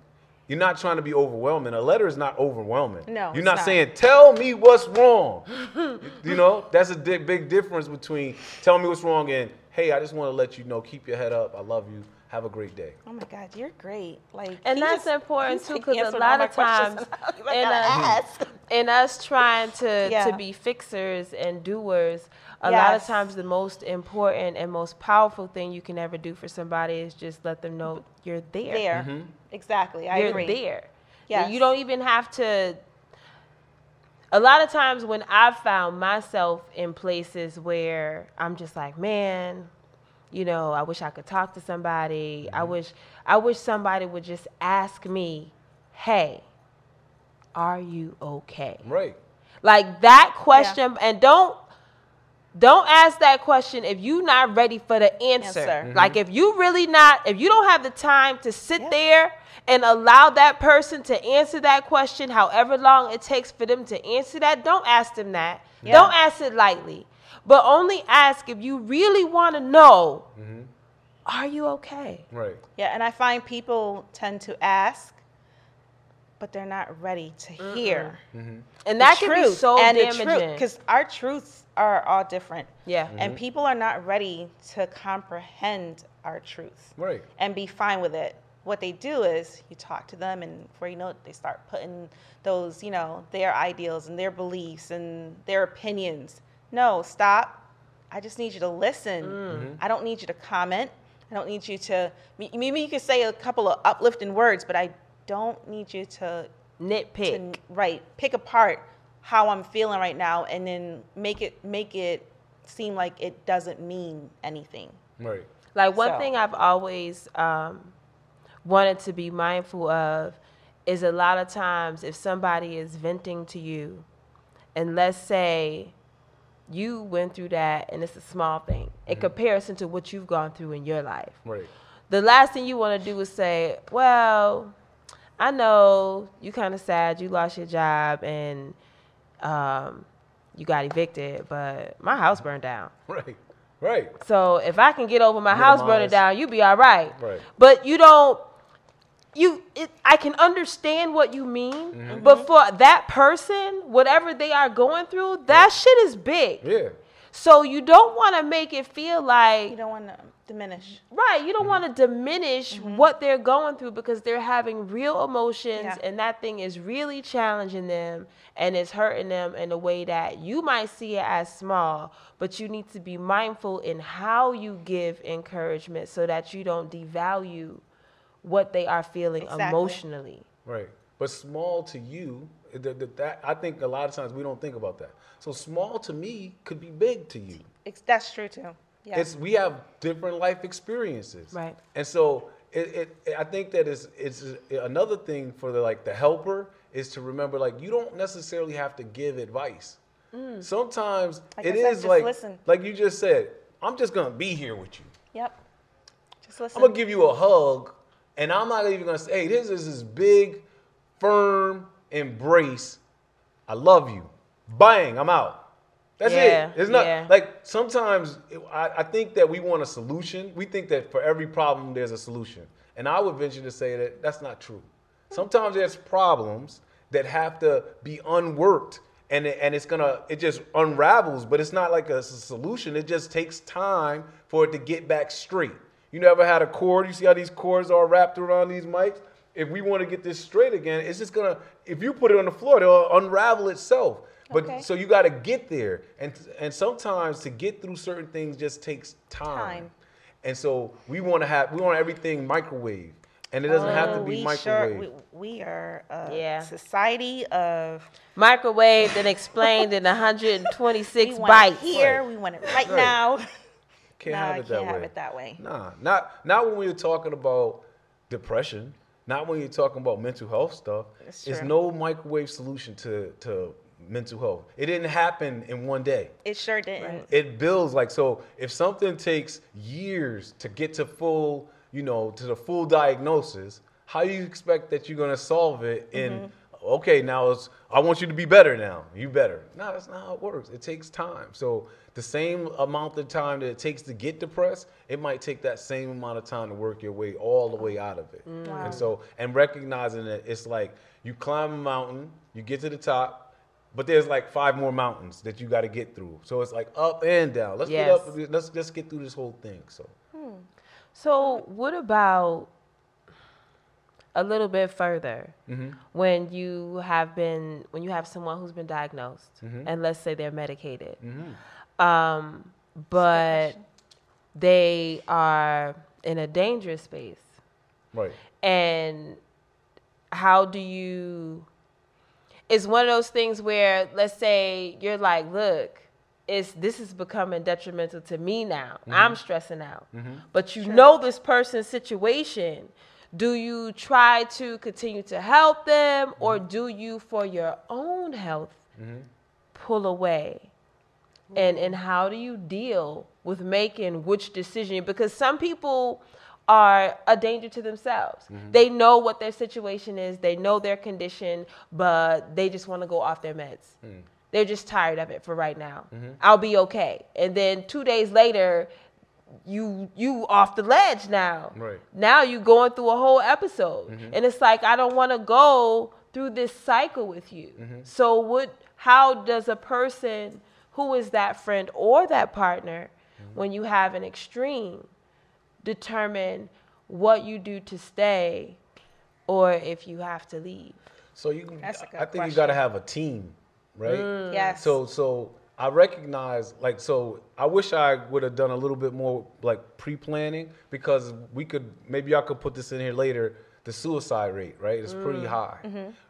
you're not trying to be overwhelming. A letter is not overwhelming. No, you're not, not. saying tell me what's wrong. you know, that's a big big difference between tell me what's wrong and hey, I just want to let you know, keep your head up. I love you. Have a great day. Oh my God, you're great. Like, And that's just- important too, because a lot of times questions. You in gotta us, ask. in us trying to, Yeah. to be fixers and doers, a lot of times the most important and most powerful thing you can ever do for somebody is just let them know you're there. There, Mm-hmm. exactly. I you're agree. there. Yes. You don't even have to. A lot of times when I've found myself in places where I'm just like, man, you know, I wish I could talk to somebody. I Mm-hmm. wish I wish somebody would just ask me, "Hey, are you okay?" Right. Like that question and don't don't ask that question if you're not ready for the answer. Answer. Mm-hmm. Like if you really not if you don't have the time to sit Yeah. there and allow that person to answer that question however long it takes for them to answer that, don't ask them that. Yeah. Don't ask it lightly. But only ask if you really want to know, mm-hmm. are you okay? Right. Yeah, and I find people tend to ask, but they're not ready to hear. Mm-hmm. And that can be so and damaging. because our truths are all different. yeah. Mm-hmm. And people are not ready to comprehend our truth Right. and be fine with it. What they do is you talk to them, and before you know it, they start putting those, you know, their ideals and their beliefs and their opinions. No, stop. I just need you to listen. Mm-hmm. I don't need you to comment. I don't need you to. Maybe you could say a couple of uplifting words, but I don't need you to Nitpick. to right pick apart how I'm feeling right now and then make it make it seem like it doesn't mean anything. Right. Like one So- thing I've always um, wanted to be mindful of is a lot of times if somebody is venting to you, and let's say you went through that and it's a small thing in comparison to what you've gone through in your life. Right. The last thing you want to do is say, "Well, I know you kind of sad. You lost your job and." Um, you got evicted, but my house burned down. Right. Right. So if I can get over my house burning down, you'd be all right. Right. But you don't. You, it, I can understand what you mean, Mm-hmm. but for that person, whatever they are going through, that shit is big. Yeah. So you don't want to make it feel like You don't want to diminish. Right. You don't Mm-hmm. want to diminish what they're going through because they're having real emotions Yeah. and that thing is really challenging them and it's hurting them in a way that you might see it as small, but you need to be mindful in how you give encouragement so that you don't devalue what they are feeling Exactly. emotionally. Right. But small to you, th- th- that I think a lot of times we don't think about that. So small to me could be big to you. Ex- That's true too. Yeah. It's we have different life experiences. Right. And so it, it I think that is it's another thing for the like the helper is to remember like you don't necessarily have to give advice. Mm. Sometimes Like it I said, is just like listen. like you just said, I'm just gonna be here with you. yep. Just listen. I'm gonna give you a hug, and I'm not even gonna say, "Hey, this is this big, firm embrace. I love you." Bang, I'm out. That's Yeah, it. It's not yeah. like sometimes it- I, I think that we want a solution. We think that for every problem there's a solution, and I would venture to say that that's not true. Sometimes there's problems that have to be unworked, and it, and it's gonna it just unravels. But it's not like a solution. It just takes time for it to get back straight. You never had a cord. You see how these cords are wrapped around these mics. If we want to get this straight again, it's just gonna. If you put it on the floor, it'll unravel itself. But Okay. so you got to get there, and and sometimes to get through certain things just takes time. Time. And so we want to have we want everything microwave, and it doesn't have to Oh, be we microwave. Sure, we, we are a Yeah. society of microwave and explained in 126 we want bytes. it here, we want it right, Right. now. can't nah, have I it can't that have way. it that way. Nah, not not when we're talking about depression. Not when you're talking about mental health stuff. It's no microwave solution to to mental health. It didn't happen in one day. It sure didn't. it builds like so if something takes years to get to full you know to the full diagnosis how you expect that you're going to solve it in Mm-hmm. Okay now it's i want you to be better now you better no that's not how it works it takes time so the same amount of time that it takes to get depressed it might take that same amount of time to work your way all the way out of it mm. Wow. and so and recognizing that it's like you climb a mountain you get to the top but there's like five more mountains that you got to get through. So it's like up and down. Let's Yes. get up. Let's let's get through this whole thing. So hmm. So, what about a little bit further Mm-hmm. when you have been when you have someone who's been diagnosed Mm-hmm. and let's say they're medicated, um, but they are in a dangerous space, right, and how do you? It's one of those things where let's say you're like, look. It's, this is becoming detrimental to me now. I'm stressing out. But you know this person's situation. Do you try to continue to help them or mm-hmm. do you, for your own health, mm-hmm. pull away? And, and how do you deal with making which decision? Because some people are a danger to themselves. Mm-hmm. They know what their situation is, they know their condition, but they just want to go off their meds. Mm. They're just tired of it for right now. I'll be okay. And then two days later, you you off the ledge now. Right. Now you're going through a whole episode. Mm-hmm. And it's like I don't want to go through this cycle with you. Mm-hmm. So what how does a person who is that friend or that partner mm-hmm. when you have an extreme determine what you do to stay or if you have to leave? so you. That's a good I think you got to have a team, right? Mm. Yes. So so I recognize like so I wish I would have done a little bit more like pre-planning because we could maybe I could put this in here later. The suicide rate, right, is pretty high,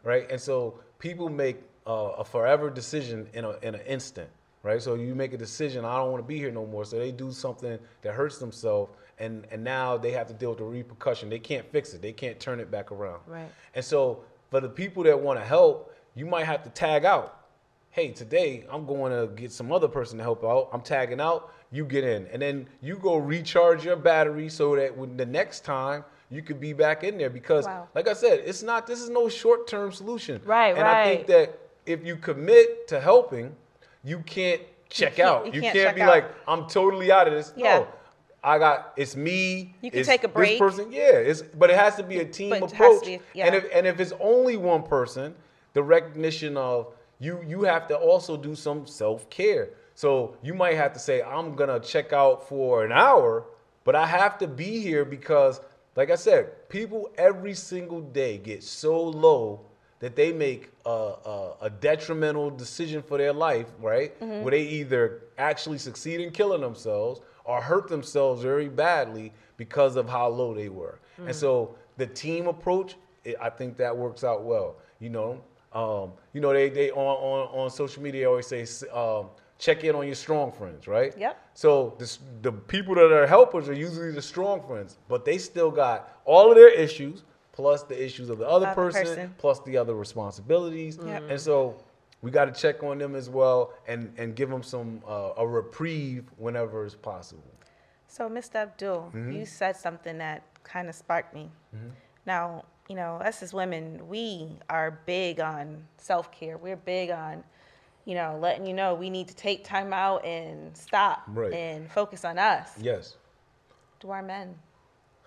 right? And so people make uh, a forever decision in a in an instant, right? So you make a decision, I don't want to be here no more. So they do something that hurts themselves, and and now they have to deal with the repercussion. They can't fix it. They can't turn it back around. Right. And so for the people that want to help, you might have to tag out. Hey, today I'm going to get some other person to help out. I'm tagging out. You get in, and then you go recharge your battery so that when the next time you could be back in there. Because, Wow. like I said, it's not. This is no short term solution. Right, And I think that if you commit to helping, you can't check can't- out. you You can't can't, be out. like, I'm totally out of this. Yeah. No. I got it's me. You can take a break. This person, yeah. It's but it has to be a team But it has to approach. be- yeah. And if and if it's only one person, the recognition of you you have to also do some self care. So you might have to say, I'm gonna check out for an hour, but I have to be here because, like I said, people every single day get so low that they make a, a, a detrimental decision for their life, right? Mm-hmm. Where they either actually succeed in killing themselves or hurt themselves very badly because of how low they were. Mm. And so the team approach, it, I think that works out well. You know, um, you know they they on, on on social media always say um, check in on your strong friends, right? Yep. So the, the people that are helpers are usually the strong friends, but they still got all of their issues plus the issues of the other Other person, person. plus the other responsibilities. Yep. And so we got to check on them as well and, and give them some uh, a reprieve whenever it's possible. So, Mr. Abdul, Mm-hmm. you said something that kind of sparked me. Now, you know, us as women, we are big on self care. We're big on, you know, letting you know we need to take time out and stop Right. and focus on us. Yes. Do our men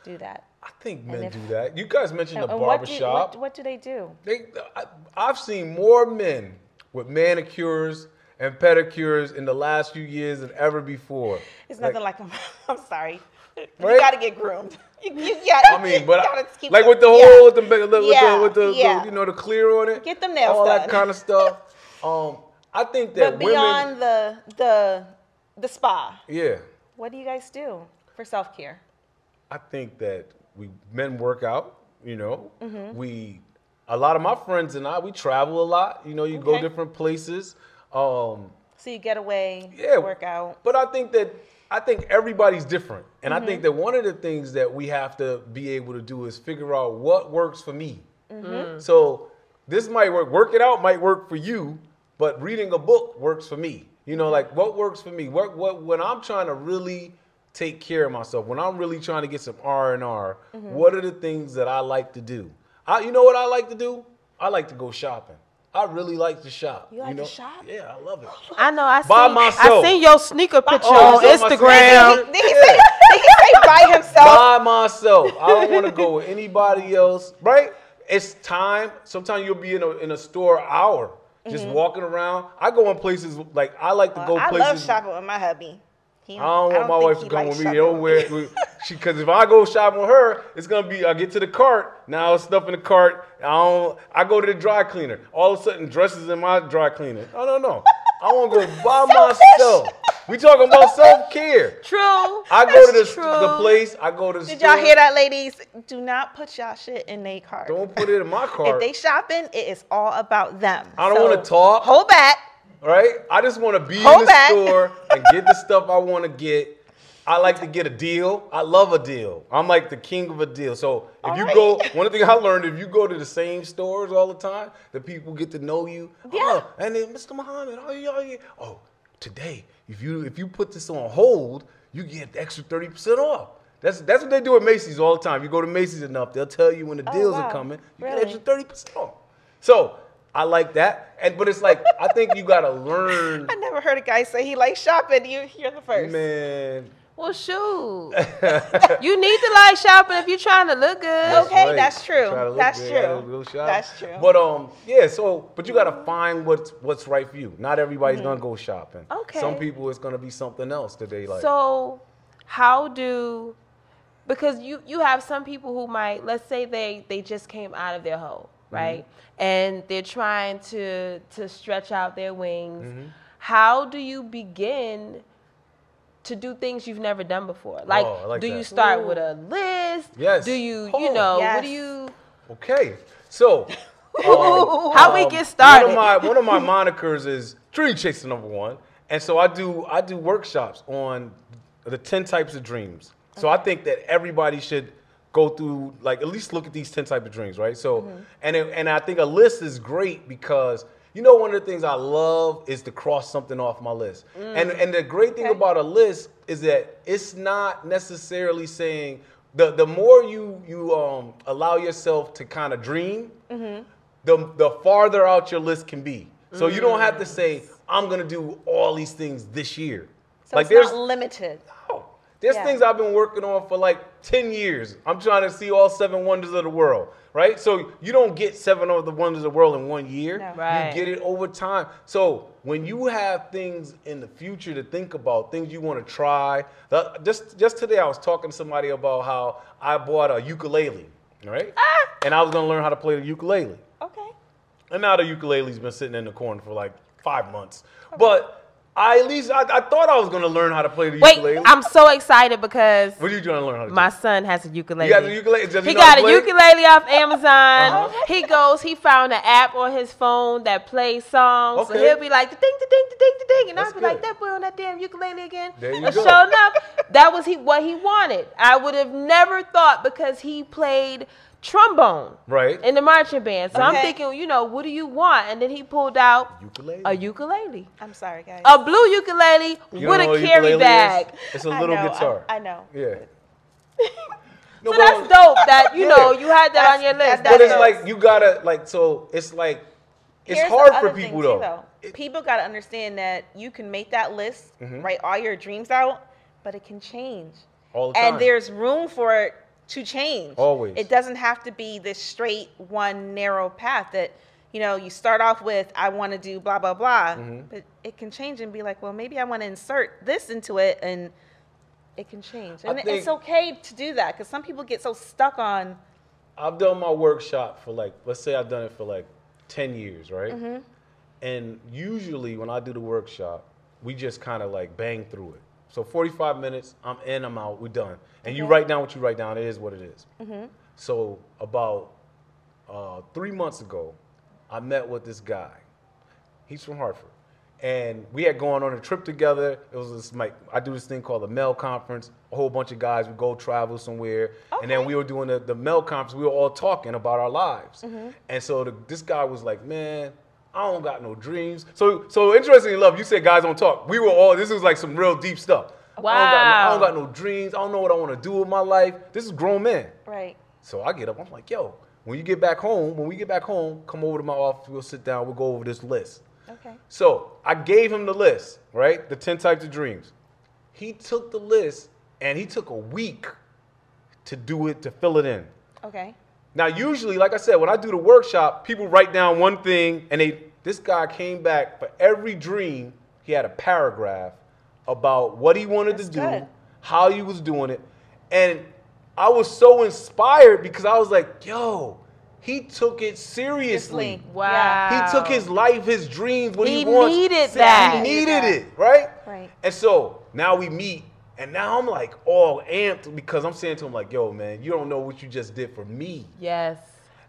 do that? I think men if- do that. You guys mentioned And- the and what, do, barbershop. what, what do they do? They, I, I've seen more men with manicures and pedicures in the last few years than ever before. It's nothing like I'm, I'm sorry. You gotta get groomed. You, you gotta, I mean, but I- like with the whole with the with the, with Yeah, the, with the, yeah. you know the clear on it, Get them nails all that kind of stuff. Um, I think that But beyond women, the the the spa, yeah, what do you guys do for self care? I think that we men work out. You know, Mm-hmm. we a lot of my friends and I we travel a lot. You know, you go different places. Um, So you get away, yeah, work out. But I think that I think everybody's different, and I Mm-hmm. think that one of the things that we have to be able to do is figure out what works for me. Mm-hmm. So this might work. Work it out might work for you, but reading a book works for me. You know, like what works for me. What what when I'm trying to really take care of myself, when I'm really trying to get some R and R, Mm-hmm. what are the things that I like to do? I, you know what I like to do? I like to go shopping. I really like to shop. You like to know? shop? Yeah, I love it. I know. I By seen, myself. I seen your sneaker picture Oh, on it's on my Instagram. sneaker. Did he say, did he say by himself? by myself. I don't want to go with anybody else. Right? It's time. Sometimes you'll be in a in a store hour, just walking around. I go in places like I like to go Mm-hmm. I places. love shopping with my hubby. He, I don't want my wife to come with me. shopping They don't wear she because if I go shopping with her, it's gonna be I get to the cart now it's stuff in the cart. I don't. I go to the dry cleaner. All of a sudden, dresses in my dry cleaner. No, no, no. I want to go by myself. We talking about self care. True. I go That's to the, true. the place. I go to the Did store. y'all hear that, ladies? Do not put y'all shit in their cart. Don't put it in my cart. if they shopping, it is all about them. I don't So, wanna talk. Hold back. right? I just want to be Hold in the back. store and get the stuff I want to get. I like to get a deal. I love a deal. I'm like the king of a deal. So if All you right. go, one thing I learned, if you go to the same stores all the time, the people get to know you. Yeah. Oh, and then Mr. Muhammad, oh yeah, yeah. Oh, today, if you if you put this on hold, you get the extra thirty percent off. That's that's what they do at Macy's all the time. You go to Macy's enough, they'll tell you when the Oh, deals wow. are coming. You Really? get extra thirty percent off. So I like that, and but it's like I think you gotta learn, I never heard a guy say he likes shopping. You, you're the first. man. Well, shoot. you need to like shopping if you're trying to look good. Okay, right. that's true. Try to look That's good, true. go shop. That's true. But um, yeah. So, but you gotta find what's what's right for you. Not everybody's gonna go shopping. Okay. Some people it's gonna be something else that they like. So, how do because you you have some people who might let's say they they just came out of their hole, Mm-hmm. right? And they're trying to to stretch out their wings. Mm-hmm. How do you begin to do things you've never done before? Like, Oh, like do that. you start with a list? Yes. Do you Oh. you know what do you okay. So. um, how we um, get started? One of my one of my monikers is Dream Chaser number one, and so I do I do workshops on the ten types of dreams. So I think that everybody should go through like at least look at these ten types of dreams, right? So Mm-hmm. and it, and I think a list is great because you know one of the things I love is to cross something off my list. Mm. And and the great thing Okay. about a list is that it's not necessarily saying the the more you you um allow yourself to kind of dream mm-hmm. the, the farther out your list can be. So you don't have to mm. say, I'm gonna do all these things this year. So like it's there's not limited. Oh, there's Yeah. things I've been working on for like 10 years. I'm trying to see all seven wonders of the world, right? So you don't get seven of the wonders of the world in one year. No. Right. You get it over time. So when you have things in the future to think about, things you want to try. the- just just today I was talking to somebody about how I bought a ukulele, right? Ah! And I was gonna learn how to play the ukulele. Okay. And now the ukulele's been sitting in the corner for like five months. But I at least I, I thought I was gonna learn how to play the Wait, ukulele. I'm so excited because what are you trying to learn how to do? my son has a ukulele. You got the ukulele? Does he He got a ukulele off Amazon. Uh-huh. He goes, he found an app on his phone that plays songs. So he'll be like, ding, ding, ding, ding, ding, ding. And I'll be like, that boy on that damn ukulele again. There you but go. sure enough, that was he what he wanted. I would have never thought because he played trombone Right. in the marching band. So I'm thinking, you know, what do you want? And then he pulled out Ukulele. a ukulele. I'm sorry, guys. A blue ukulele You with a carry ukulele is? bag. It's a little know, guitar. I, I know. yeah. No, So that's dope that, you know, you had that That's- on your list. that- But it's dope. like you gotta like so it's like it's Here's hard for other thing, people too, though. People got to understand that you can make that list, Mm-hmm. write all your dreams out, but it can change. All the time. And there's room for it to change. Always. It doesn't have to be this straight one narrow path that you know you start off with I want to do blah blah blah, Mm-hmm. but it can change and be like, well, maybe I want to insert this into it and it can change. And think- it's okay to do that cuz some people get so stuck on I've done my workshop for like let's say I've done it for like ten years, right? Mm-hmm. And usually when I do the workshop, we just kind of like bang through it. So 45 minutes, I'm in, I'm out, we're done. And you write down what you write down. It is what it is. Mm-hmm. So about uh, three months ago, I met with this guy. He's from Hartford. And we had gone on a trip together. It was this like I do this thing called the Mel Conference. A whole bunch of guys would go travel somewhere, and then we were doing the, the Mel Conference. We were all talking about our lives, Mm-hmm. and so the, this guy was like, "Man, I don't got no dreams." So so interestingly enough, you said guys don't talk. We were all this was like some real deep stuff. I don't, got no, I don't got no dreams. I don't know what I want to do with my life. This is grown men. right. So I get up. I'm like, yo, when you get back home, when we get back home, come over to my office. We'll sit down. We'll go over this list. Okay. So I gave him the list, right? The 10 types of dreams. He took the list and he took a week to do it, to fill it in. Okay. Now, usually, like I said, when I do the workshop, people write down one thing and they, this guy came back for every dream, he had a paragraph about what he wanted That's to do, good. how he was doing it. And I was so inspired because I was like, yo, he took it seriously. Seriously. Wow. He took his life, his dreams, what he, wanted. He wants. needed that. He needed That. it, right? Right. And so now we meet, and now I'm like all amped because I'm saying to him like, "Yo, man, you don't know what you just did for me." Yes.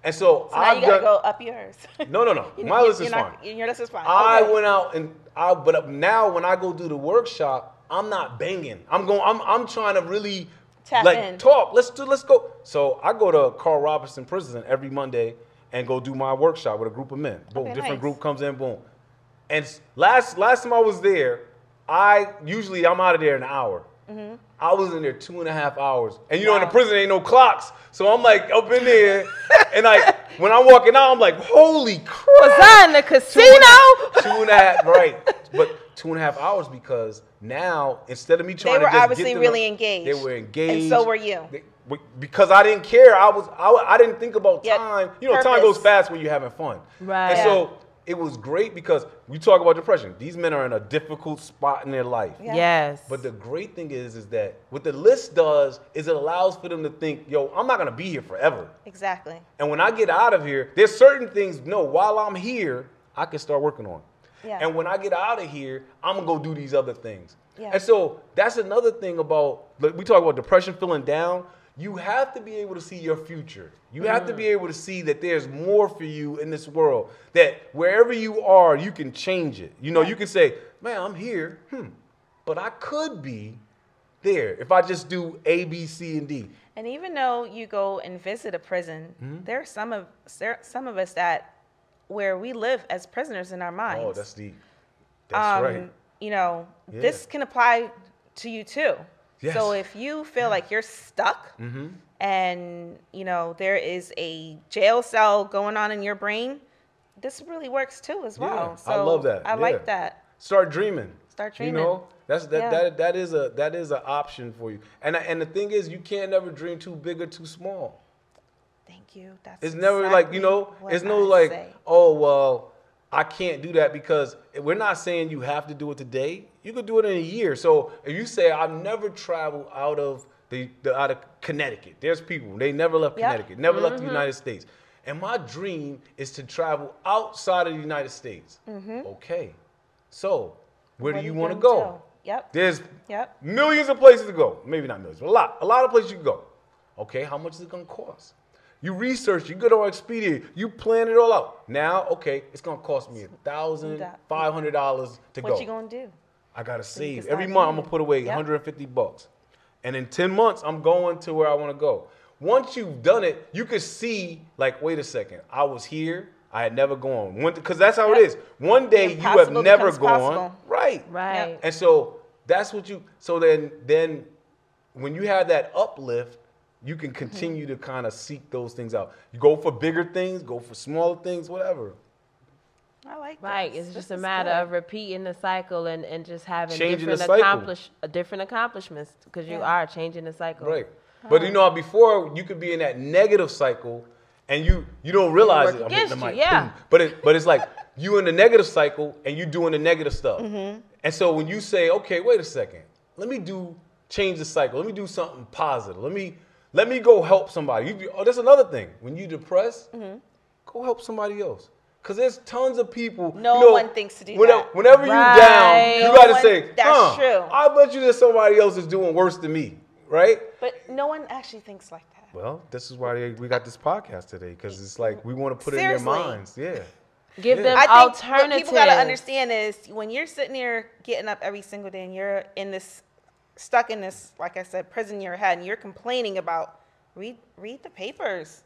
And so, So now I've you gotta done. go up yours. No, no, no. You- My you- list is you're not- fine. Your list is fine. I Okay. went out and I, but now when I go do the workshop, I'm not banging. I'm going. I'm I'm trying to really Tap like in. talk. Let's do. Let's go. So I go to Carl Robinson Prison every Monday and go do my workshop with a group of men. Boom, Okay, different nice. group comes in. Boom. And last last time I was there, I usually I'm out of there in an hour. Mm-hmm. I was in there two and a half hours, and you know in the Wow. prison ain't no clocks, so I'm like up in there, and like when I'm walking out, I'm like, holy crap! Was I in the casino? two and a half, right? But two and a half hours because now instead of me trying were to just obviously really to- engaged. They were engaged, And so were you. They- because I didn't care. I was I, I didn't think about Yeah, time. You know, time goes fast when you're having fun. Right. And so it was great because we talk about depression. These men are in a difficult spot in their life. Yeah. Yes. But the great thing is, is that what the list does is it allows for them to think, yo, I'm not gonna be here forever. Exactly. And when I get out of here, there's certain things, no, while I'm here, I can start working on. Yeah. And when I get out of here, I'm gonna go do these other things. Yeah. And so that's another thing about like, we talk about depression feeling down. You have to be able to see your future. You have to Mm. be able to see that there's more for you in this world. That wherever you are, you can change it. You know, you can say, "Man, I'm here, hmm, but I could be there if I just do A, B, C, and D." And even though you go and visit a prison, Mm-hmm. there are some of there, some of us that where we live as prisoners in our minds. Oh, that's deep. That's um, right. You know, Yeah. this can apply to you too. Yes. So if you feel like you're stuck Mm-hmm. and you know there is a jail cell going on in your brain, this really works too as well. Yeah, so I love that, I yeah. like that. start dreaming. Start dreaming. You know, that's that Yeah. that that is a that is an option for you. And and the thing is, you can't never dream too big or too small. Thank you. That's It's never like you know. It's no I like, say. oh well, I can't do that because we're not saying you have to do it today. You could do it in a year. So if you say I've never traveled out of the, the out of Connecticut, there's people they never left Yep. Connecticut, never left Mm-hmm. the United States, and my dream is to travel outside of the United States. Okay, so where Mm-hmm. What do you want to go? Yep. There's Yep. millions of places to go. Maybe not millions, but a lot. A lot of places you can go. Okay, how much is it gonna cost? You research, you go to Expedia, you plan it all out. Now, okay, it's gonna cost me a thousand five hundred dollars to What go. What you gonna do? I gotta you save every month. I'm gonna put away Yep. 150 bucks, and in 10 months, I'm going to where I want to go. Once you've done it, you can see like, wait a second, I was here. I had never gone. Because that's how it Yep. is. One day you have never gone. possible. Right. Right. Yep. And so that's what you. So then, then when you have that uplift, you can continue to kind of seek those things out. You go for bigger things, go for smaller things, whatever. I like Right. this. It's This just a matter good. of repeating the cycle and, and just having Changing different cycle. accomplish uh, different accomplishments because you Yeah. are changing the cycle. Right. But you know, before you could be in that negative cycle, and you you don't realize it. I'm hitting against the you, mic, yeah. But it but it's like you in the negative cycle, and you're doing the negative stuff. Mm-hmm. And so when you say, okay, wait a second, let me do change the cycle. Let me do something positive. Let me let me go help somebody. You, oh, that's another thing. When you depressed, Mm-hmm. go help somebody else. Cause there's tons of people. No you know, one thinks to do whenever, that. Whenever you Right. down, you No gotta one- say, that's huh, true. I bet you that somebody else is doing worse than me, right? But no one actually thinks like that. Well, this is why we got this podcast today because it's like we want to put it in their minds. Yeah. Give Yeah. them I think alternatives. what people gotta understand is when you're sitting there getting up every single day and you're in this stuck in this, like I said, prison in your head, and you're complaining about read read the papers,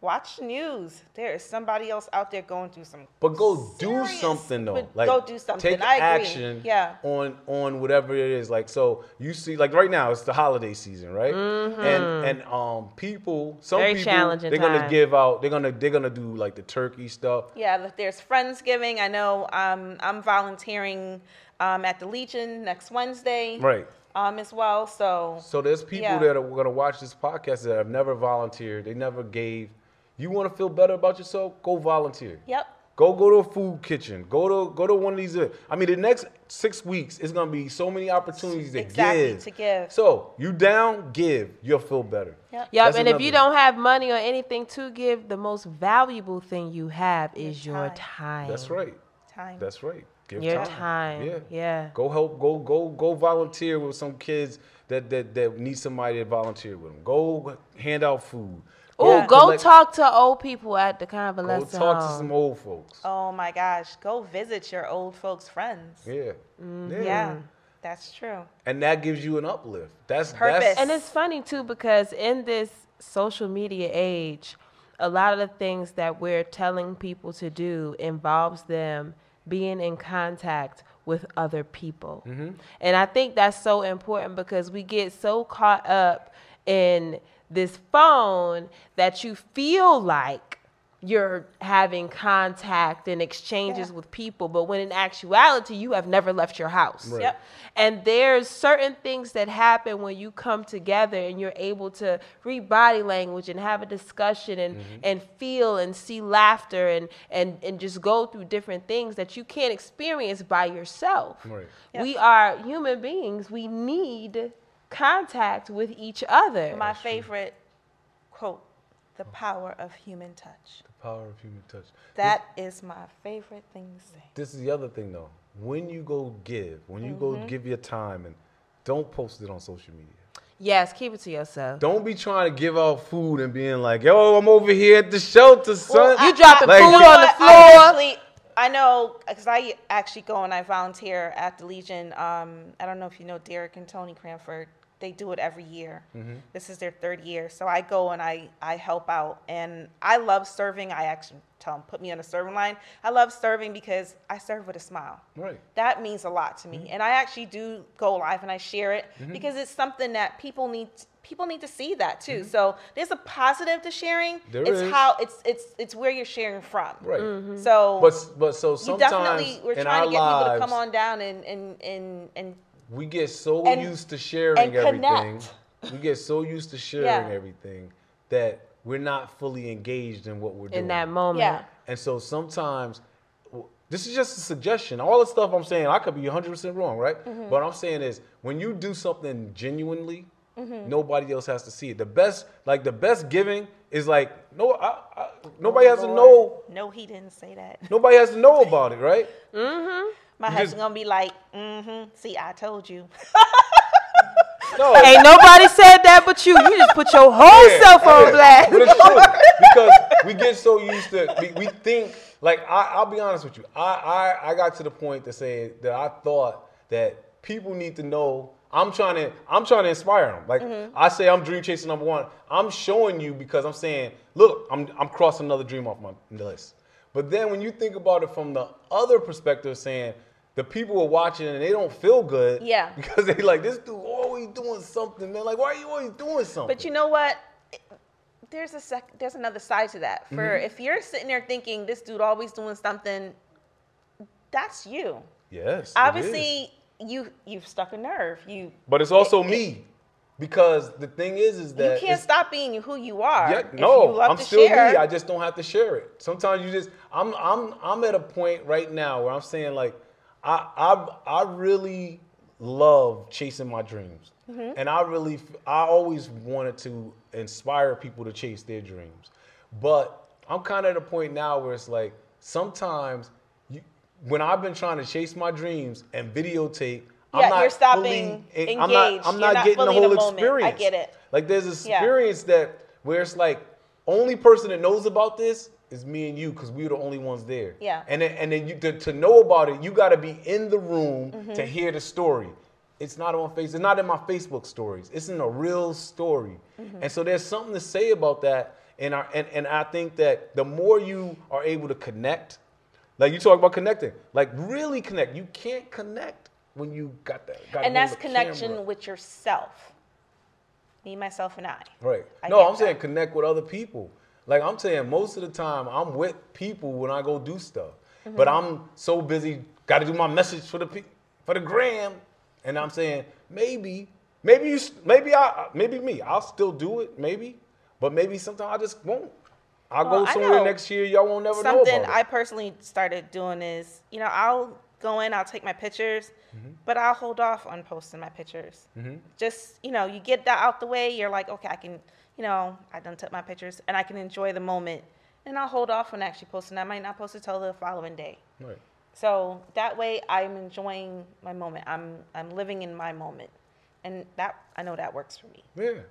watch the news. There is somebody else out there going through some. But go do something though. Like go do something. Take I agree. action Yeah. on on whatever it is. Like so you see like right now it's the holiday season, right? And and um people some Mm-hmm. Very people challenging they're gonna time. give out they're gonna they're gonna do like the turkey stuff. Yeah, there's Friendsgiving. I know um, I'm volunteering um, at the Legion next Wednesday Right. um, as well. So So there's people Yeah. that are gonna watch this podcast that have never volunteered, they never gave. You wanna feel better about yourself? Go volunteer. yep. Go go to a food kitchen. Go to go to one of these. uh, I mean, the next six weeks is gonna be so many opportunities to Exactly, give. to give. So you down, give. You'll feel better. Yep. Yep, and if you one. don't have money or anything to give, the most valuable thing you have is your time. time. That's right. Time. That's right. Give Your time. Yeah. Yeah. Go help. Go go go volunteer with some kids that that that need somebody to volunteer with them. Go hand out food. Oh, Yeah. go collect- talk to old people at the convalescent Go convalescent talk to home. some old folks. Oh my gosh, go visit your old folks' friends. Yeah. Mm-hmm. Yeah, that's true. And that gives you an uplift. That's Purpose. That's, And it's funny too because in this social media age, a lot of the things that we're telling people to do involves them being in contact with other people. And I think that's so important because we get so caught up in this phone that you feel like you're having contact and exchanges Yeah. with people, but when in actuality, you have never left your house. Right. Yep. And there's certain things that happen when you come together and you're able to read body language and have a discussion and, Mm-hmm. and feel and see laughter and, and, and just go through different things that you can't experience by yourself. Right. Yep. We are human beings. We need contact with each other. My favorite quote: "The power of human touch." the power of human touch. That is my favorite thing to say. this is the other thing though. When you go give, when you Mm-hmm. go give your time, and don't post it on social media. yes, keep it to yourself. Don't be trying to give out food and being like, "Yo, I'm over here at the shelter, son." You dropping Like, food you- on the floor. actually, I know because I actually go and I volunteer at the Legion. Um, I don't know if you know Derek and Tony Cranford. They do it every year. Mm-hmm. This is their third year, so I go and I I help out, and I love serving. I actually tell them put me on a serving line. I love serving because I serve with a smile. Right. That means a lot to me, Mm-hmm. and I actually do go live and I share it because it's something that people need. People need to see that too. So there's a positive to sharing. Mm-hmm. There it's is. how it's it's it's where you're sharing from. Right. So But but so you definitely we're trying to get people to come on down and and and and we get so and- used to sharing everything. connect. We get so used to sharing Yeah. everything that we're not fully engaged in what we're doing. in that moment. yeah. And so sometimes, this is just a suggestion. All the stuff I'm saying, I could be 100% wrong, right? Mm-hmm. But what I'm saying is, when you do something genuinely, Mm-hmm. nobody else has to see it. The best, like the best giving, is like no, I, I, nobody has to know. No, he didn't say that. Nobody has to know about it, right? My You husband just- gonna be like, mm-hmm. See, I told you. No. Ain't nobody said that but you. You just put your whole Yeah, self on yeah. blast. But it's true because we get so used to we, we think like I, I'll be honest with you. I, I I got to the point to say that I thought that people need to know. I'm trying to I'm trying to inspire them. Like I say, I'm dream chaser number one. I'm showing you because I'm saying, look, I'm I'm crossing another dream off my list. But then when you think about it from the other perspective, saying the people are watching and they don't feel good, Yeah. because they like this dude always doing something, man. Like why are you always doing something? But you know what? There's a sec- there's another side to that. For Mm-hmm. if you're sitting there thinking this dude always doing something, that's you. Yes. it. Obviously, you you've stuck a nerve. You But it's also me. Because the thing is, is that you can't stop being who you are. Yeah, If you no, love I'm to still share, me. I just don't have to share it. Sometimes you just, I'm, I'm, I'm at a point right now where I'm saying like, I, I, I really love chasing my dreams, Mm-hmm. and I really, I always wanted to inspire people to chase their dreams, but I'm kind of at a point now where it's like sometimes you, when I've been trying to chase my dreams and videotape. Yeah, I'm not you're stopping fully, I'm not, engaged. I'm You're not not getting the whole the moment. I experience. get it. Like there's a Yeah. experience that where it's like only person that knows about this is me and you because we were the only ones there. Yeah. And then and then you to, to know about it, you got to be in the room Mm-hmm. to hear the story. It's not on face. It's not in my Facebook stories. It's in a real story. Mm-hmm. And so there's something to say about that. And our and, and I think that the more you are able to connect, like you talk about connecting, like really connect. You can't connect when you got that. Got and that's connection camera. with yourself. Me, myself, and I. Right. I no, I'm that. saying connect with other people. Like I'm saying, most of the time I'm with people when I go do stuff, Mm-hmm. but I'm so busy, got to do my message for the pe- for the gram, and I'm saying maybe, maybe you, maybe I, maybe me, I'll still do it, maybe, but maybe sometimes I just won't. I'll Well, go somewhere next year, y'all won't never know Something I personally started doing is, you know, I'll go in, I'll take my pictures, Mm-hmm. but I'll hold off on posting my pictures. Just, you know, you get that out the way, you're like, okay, I can, you know, I done took my pictures and I can enjoy the moment. And I'll hold off on actually posting. I might not post it till the following day. Right. So that way I'm enjoying my moment. I'm I'm living in my moment. And that I know that works for me. Yeah.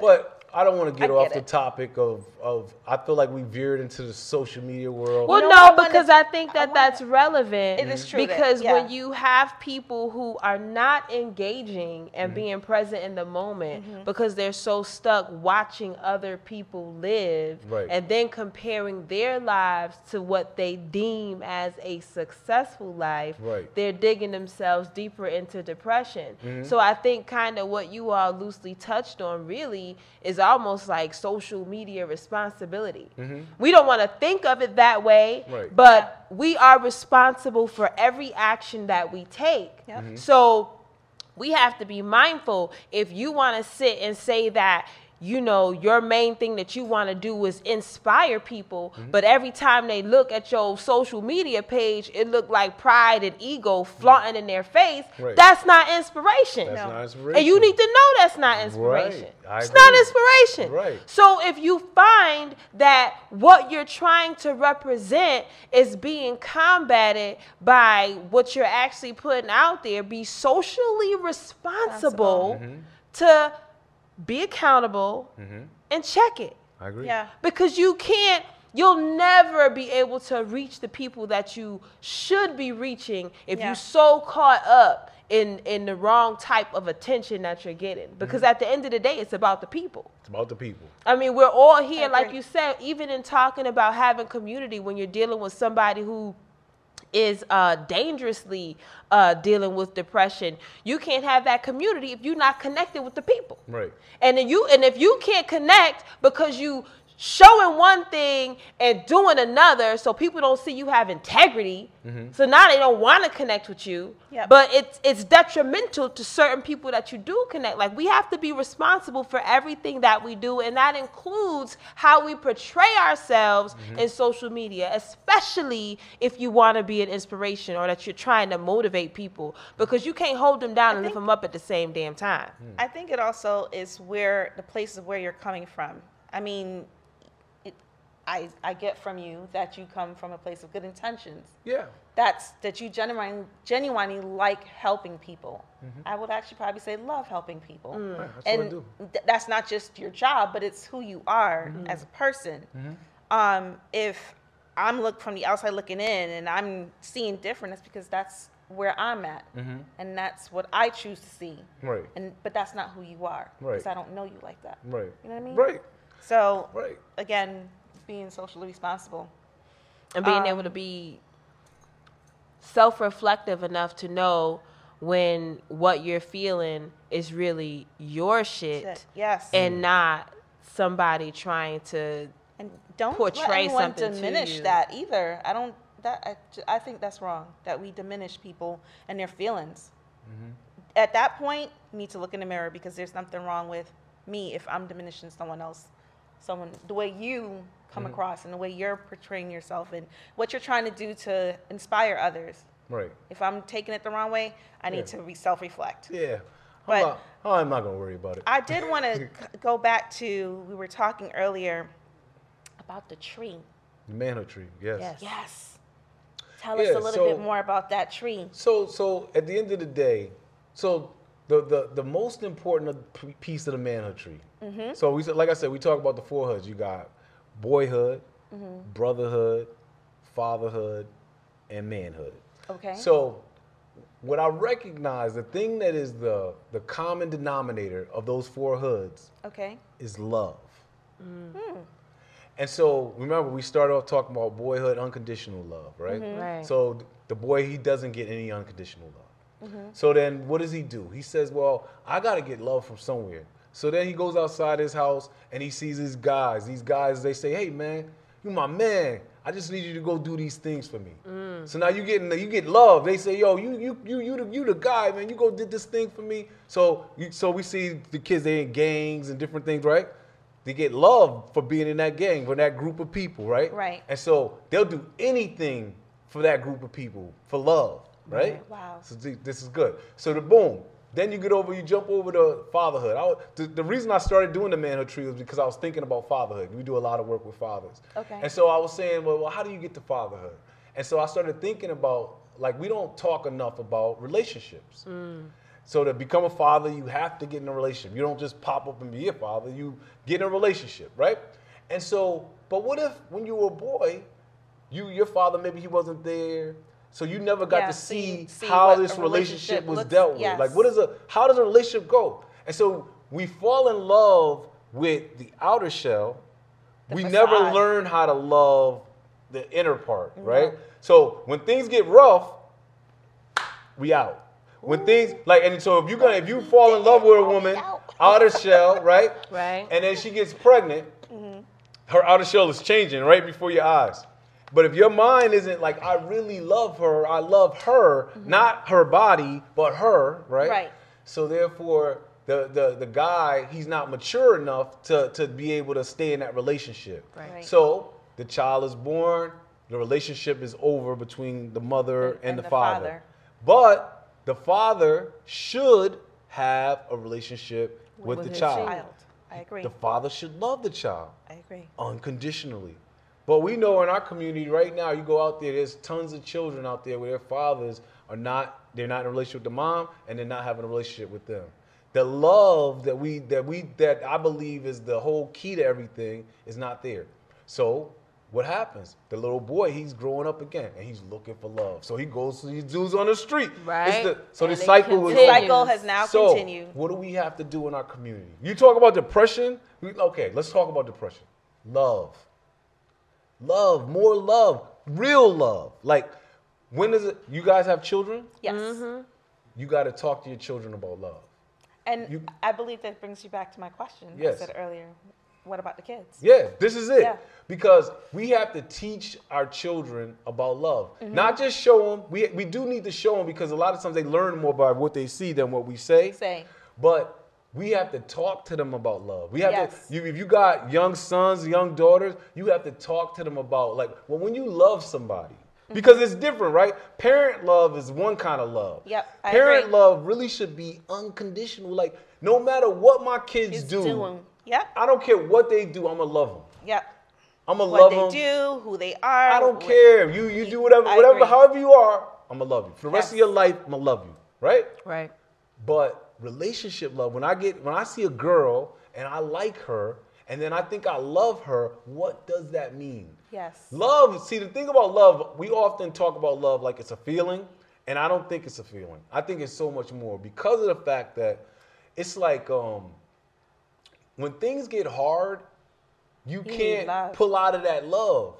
But I don't want to get I off get the topic of, of I feel like we veered into the social media world. Well, know no, what? I wanna- because I think I that wanna- that's relevant. It is true that- Because yeah. when you have people who are not engaging and being present in the moment Mm-hmm. because they're so stuck watching other people live Right. and then comparing their lives to what they deem as a successful life, Right. they're digging themselves deeper into depression. Mm-hmm. So I think kind of what you all loosely touched on really is almost like social media responsibility. We don't want to think of it that way, Mm-hmm. Right. but we are responsible for every action that we take. Yep. Mm-hmm. So we have to be mindful if you want to sit and say that you know your main thing that you want to do is inspire people Mm-hmm. but every time they look at your social media page it look like pride and ego flaunting in their face Right. that's not inspiration That's No. not inspiration. and you need to know that's not inspiration. I it's not inspiration. Right. So if you find that what you're trying to represent is being combated by what you're actually putting out there, be socially responsible Mm-hmm. to be accountable mm-hmm. and check it. I agree. Yeah. Because you can't you'll never be able to reach the people that you should be reaching if Yeah. you're so caught up in in the wrong type of attention that you're getting. Because mm-hmm. at the end of the day, it's about the people. It's about the people. I mean, we're all here, like you said, even in talking about having community when you're dealing with somebody who is uh, dangerously uh, dealing with depression. You can't have that community if you're not connected with the people. Right. And then you and if you can't connect because you showing one thing and doing another so people don't see you have integrity. Mm-hmm. So now they don't want to connect with you. Yep. but it's it's detrimental to certain people that you do connect like we have to be responsible for everything that we do and that includes how we portray ourselves mm-hmm. in social media especially if you want to be an inspiration or that you're trying to motivate people because you can't hold them down and lift them up at the same damn time. Hmm. I think it also is where the places where you're coming from. I mean, it, I I get from you that you come from a place of good intentions. Yeah. That's that you genuinely genuinely like helping people. Mm-hmm. I would actually probably say love helping people. Mm. Right, that's what I and th- that's not just your job, but it's who you are mm-hmm. as a person. Mm-hmm. Um, if I'm look from the outside looking in and I'm seeing different, it's because that's where I'm at, and that's what I choose to see. Right. And but that's not who you are. Right. Because I don't know you like that. Right. You know what I mean? Right. So Right. again, being socially responsible. and being Um, able to be self-reflective enough to know when what you're feeling is really your shit, Shit, yes. and not somebody trying to And don't portray let anyone something to diminish you. that either. I don't. That I, I think that's wrong. That we diminish people and their feelings. Mm-hmm. At that point, you need to look in the mirror because there's something wrong with me if I'm diminishing someone else, someone the way you come Mm-hmm. across and the way you're portraying yourself and what you're trying to do to inspire others. Right. If I'm taking it the wrong way, I need Yeah. to re- self-reflect. Yeah. But- I'm not, I'm not gonna worry about it. I did want to go back to we were talking earlier about the tree. The manhood tree. Yes. Yes. Yes. Tell us a little so- bit more about that tree. So, so at the end of the day, so the the, the most important piece of the manhood tree. Mm-hmm. So we said, like I said, we talk about the four hoods. You got boyhood, Mm-hmm. brotherhood, fatherhood, and manhood. Okay. So what I recognize, the thing that is the the common denominator of those four hoods Okay. is love. Hmm. And so remember, we started off talking about boyhood, unconditional love, right? Mm-hmm. Right. So the boy, he doesn't get any unconditional love. Mm-hmm. So then what does he do? He says, Well, I got to get love from somewhere. So then he goes outside his house and he sees these guys. These guys, they say, Hey, man, you my man. I just need you to go do these things for me. So now you get you get love. They say, yo, you you you you the, you the guy, man. You go did this thing for me. So you, so we see the kids they in gangs and different things, right? They get love for being in that gang, for that group of people, right? Right. And so they'll do anything for that group of people for love, right? Right. Wow. So this is good. So the boom. Then you get over, you jump over to fatherhood. I, the, the reason I started doing the manhood tree was because I was thinking about fatherhood. We do a lot of work with fathers. Okay. And so I was saying, well, well, how do you get to fatherhood? And so I started thinking about, like, we don't talk enough about relationships. Mm. So to become a father, you have to get in a relationship. You don't just pop up and be a father. You get in a relationship, right? And so, but what if when you were a boy, you your father maybe he wasn't there, so you never got Yeah, to see- see, how this relationship, relationship was looks- dealt with. yes. Like, what is a how does a relationship go? And so we fall in love with the outer shell. The we never facade. learn how to love the inner part, mm-hmm. right? So when things get rough, we out. When things like and so if you gonna if you fall in love with a woman, outer shell, right? Right. And then she gets pregnant, mm-hmm. her outer shell is changing right before your eyes. But if your mind isn't like, I really love her, I love her, mm-hmm. not her body, but her, right? Right. So therefore, the, the, the guy, he's not mature enough to, to be able to stay in that relationship. Right. Right. So the child is born, the relationship is over between the mother and, And the, the father. father. But the father should have a relationship with, With the child. Child. I agree. The father should love the child I agree. unconditionally. But we know in our community right now, you go out there, there's tons of children out there where their fathers are not, they're not in a relationship with the mom and they're not having a relationship with them. The love that we that we that I believe is the whole key to everything is not there. So what happens? The little boy, he's growing up again, and he's looking for love. So he goes to these dudes on the street. Right. the- so And the cycle was The cycle has now so, continued. what do we have to do in our community? You talk about depression. We, okay, let's talk about depression. Love. Love, more love, real love. Like, when is it? You guys have children? Yes. Mm-hmm. You got to talk to your children about love. And You- I believe that brings you back to my question Yes. I said earlier. What about the kids? Yeah, this is it. Yeah. Because we have to teach our children about love. Mm-hmm. Not just show them. We, we do need to show them because a lot of times they learn more by what they see than what we say. Say. But we have to talk to them about love. We have Yes. to. You, if you got young sons, young daughters, you have to talk to them about like well, when you love somebody. Mm-hmm. Because it's different, right? Parent love is one kind of love. Yep, I Parent agree. love really should be unconditional. Like no matter what my kids Is do, doing. Yep. I don't care what they do. I'm gonna love them. Yep. I'm gonna What love them. What they do, who they are. I don't care. You you do whatever, I whatever, agree. however you are. I'm gonna love you for the rest of your life. I'm gonna love you, right? Right. But relationship love, when I get when I see a girl and I like her, and then I think I love her, what does that mean? Yes. Love. See, the thing about love, we often talk about love like it's a feeling, and I don't think it's a feeling. I think it's so much more because of the fact that it's like um, when things get hard, you can't pull out of that love.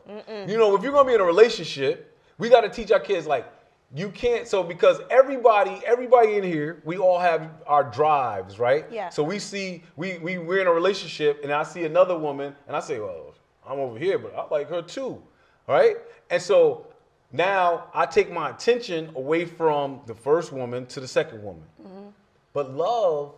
You know, if you're gonna be in a relationship, we got to teach our kids like you can't. So because everybody, everybody in here, we all have our drives, right? Yeah. So we see we we we're in a relationship, and I see another woman, and I say, well, I'm over here, but I like her too, right? And so now I take my attention away from the first woman to the second woman. Mm-hmm. But love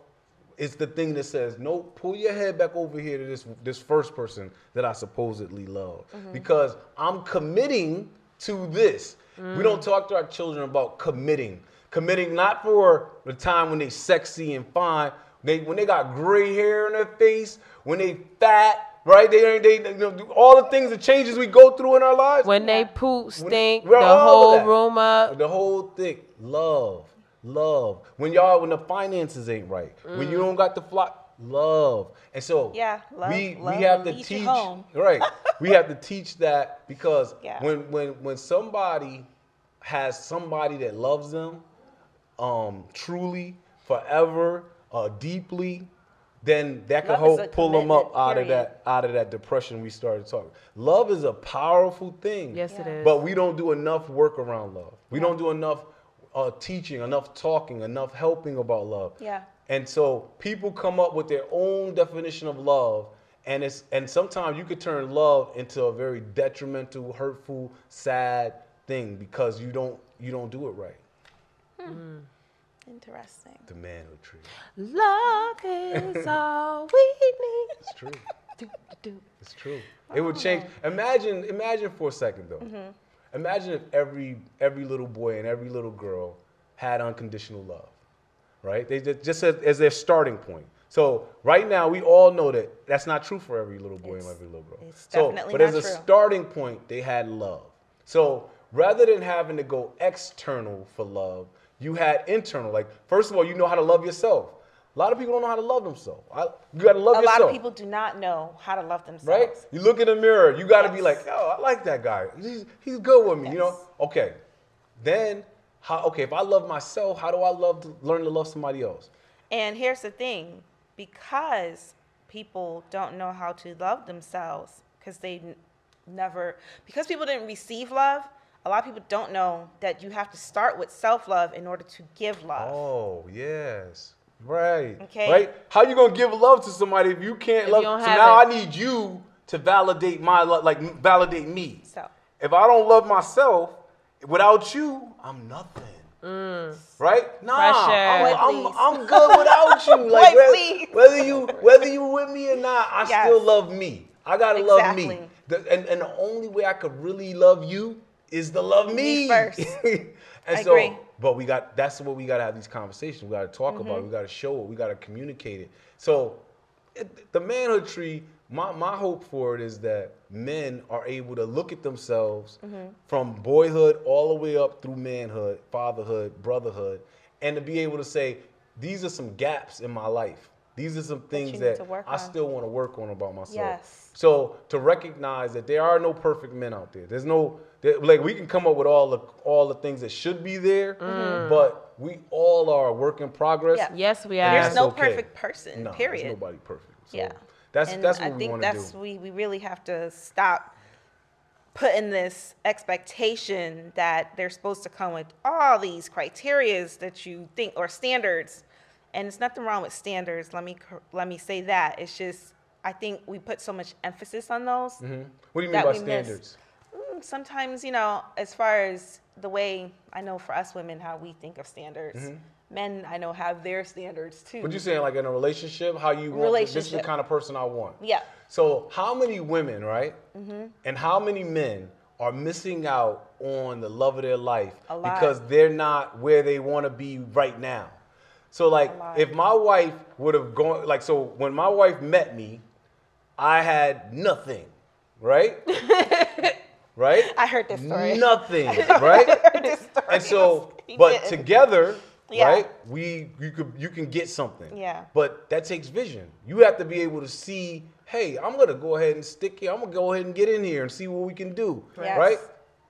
is the thing that says, no, pull your head back over here to this this first person that I supposedly love. Mm-hmm. Because I'm committing to this. We don't talk to our children about committing. Committing not for the time when they sexy and fine, they when they got gray hair in their face, when they fat, right? They ain't they, they you know, do all the things, the changes we go through in our lives. When they poop, stink, Well, the whole room up. The whole thing, love, love. When y'all, when the finances ain't right, when mm. you don't got the fly, love. And so Yeah, love- we love we have to teach, home. right? we have to teach that because Yeah. when when when somebody has somebody that loves them, um, truly, forever, uh, deeply. Then that can help pull them up commitment, out of that out of that depression we started talking. Love is a powerful thing. Yes, it Yeah. is. But we don't do enough work around love. We don't do enough uh, teaching, enough talking, enough helping about love. Yeah. And so people come up with their own definition of love, and it's and sometimes you could turn love into a very detrimental, hurtful, sad thing because you don't you don't do it right. Hmm. Interesting. The man manhood tree. Love is all we need. It's true. Do, do, do. It's true. It would change. Imagine, imagine for a second though. Mm-hmm. Imagine if every every little boy and every little girl had unconditional love, right? They just, just as, as their starting point. So right now we all know that that's not true for every little boy It's- and every little girl. it's so, definitely but as not a true. starting point, they had love. So rather than having to go external for love, you had internal. Like first of all, you know how to love yourself. A lot of people don't know how to love themselves. I, you got to love A yourself lot of people do not know how to love themselves. right? You look in the mirror, you got to be like, oh, I like that guy. He's, he's good with me, you know? Okay. Then, how, okay, if I love myself, how do I love to learn to love somebody else? And here's the thing because people don't know how to love themselves because they never, because people didn't receive love, a lot of people don't know that you have to start with self love in order to give love. Oh, yes. Right. Okay. Right? How you going to give love to somebody if you can't If love? you so now it. I need you to validate my love, like validate me. So, If I don't love myself, without you, I'm nothing. Right? Nah, Pressure. I'm, I'm. I'm good without you. Boy, Like whether, whether you whether you with me or not, I Yes. still love me. I gotta love me. The- and, and the only way I could really love you is to love me, Me first. and I so, agree. but we got that's what we gotta have these conversations. We gotta talk Mm-hmm. about it. We gotta show it. We gotta communicate it. So it, the manhood tree, my, my hope for it is that men are able to look at themselves Mm-hmm. from boyhood all the way up through manhood, fatherhood, brotherhood, and to be able to say, these are some gaps in my life These are some things need that, I on. still want to work on about myself. Yes. So to recognize that there are no perfect men out there. There's no there, like we can come up with all the all the things that should be there, but we all are a work in progress. Yeah. Yes, we are. There's no okay. perfect person, No, period. There's nobody perfect. So yeah. That's and that's I what we think want to that's do. we we really have to stop putting this expectation that they're supposed to come with all these criterias that you think or standards and it's nothing wrong with standards let me let me say that it's just i think we put so much emphasis on those Mhm. What do you mean by we miss. standards? Mm, sometimes you know as far as the way i know for us women how we think of standards men i know have their standards too But you're saying like in a relationship? How you want? This is the kind of person I want. yeah So how many women, right? Mm-hmm. And how many men are missing out on the love of their life because they're not where they want to be right now? So like, if my wife would have gone, like, so when my wife met me, I had nothing, right? right? i heard this story Nothing, right? I heard this story. and so, but together, Yeah. right? We you could you can get something. Yeah. But that takes vision. You have to be able to see. Hey, I'm gonna go ahead and stick here. I'm gonna go ahead and get in here and see what we can do, Yes. right?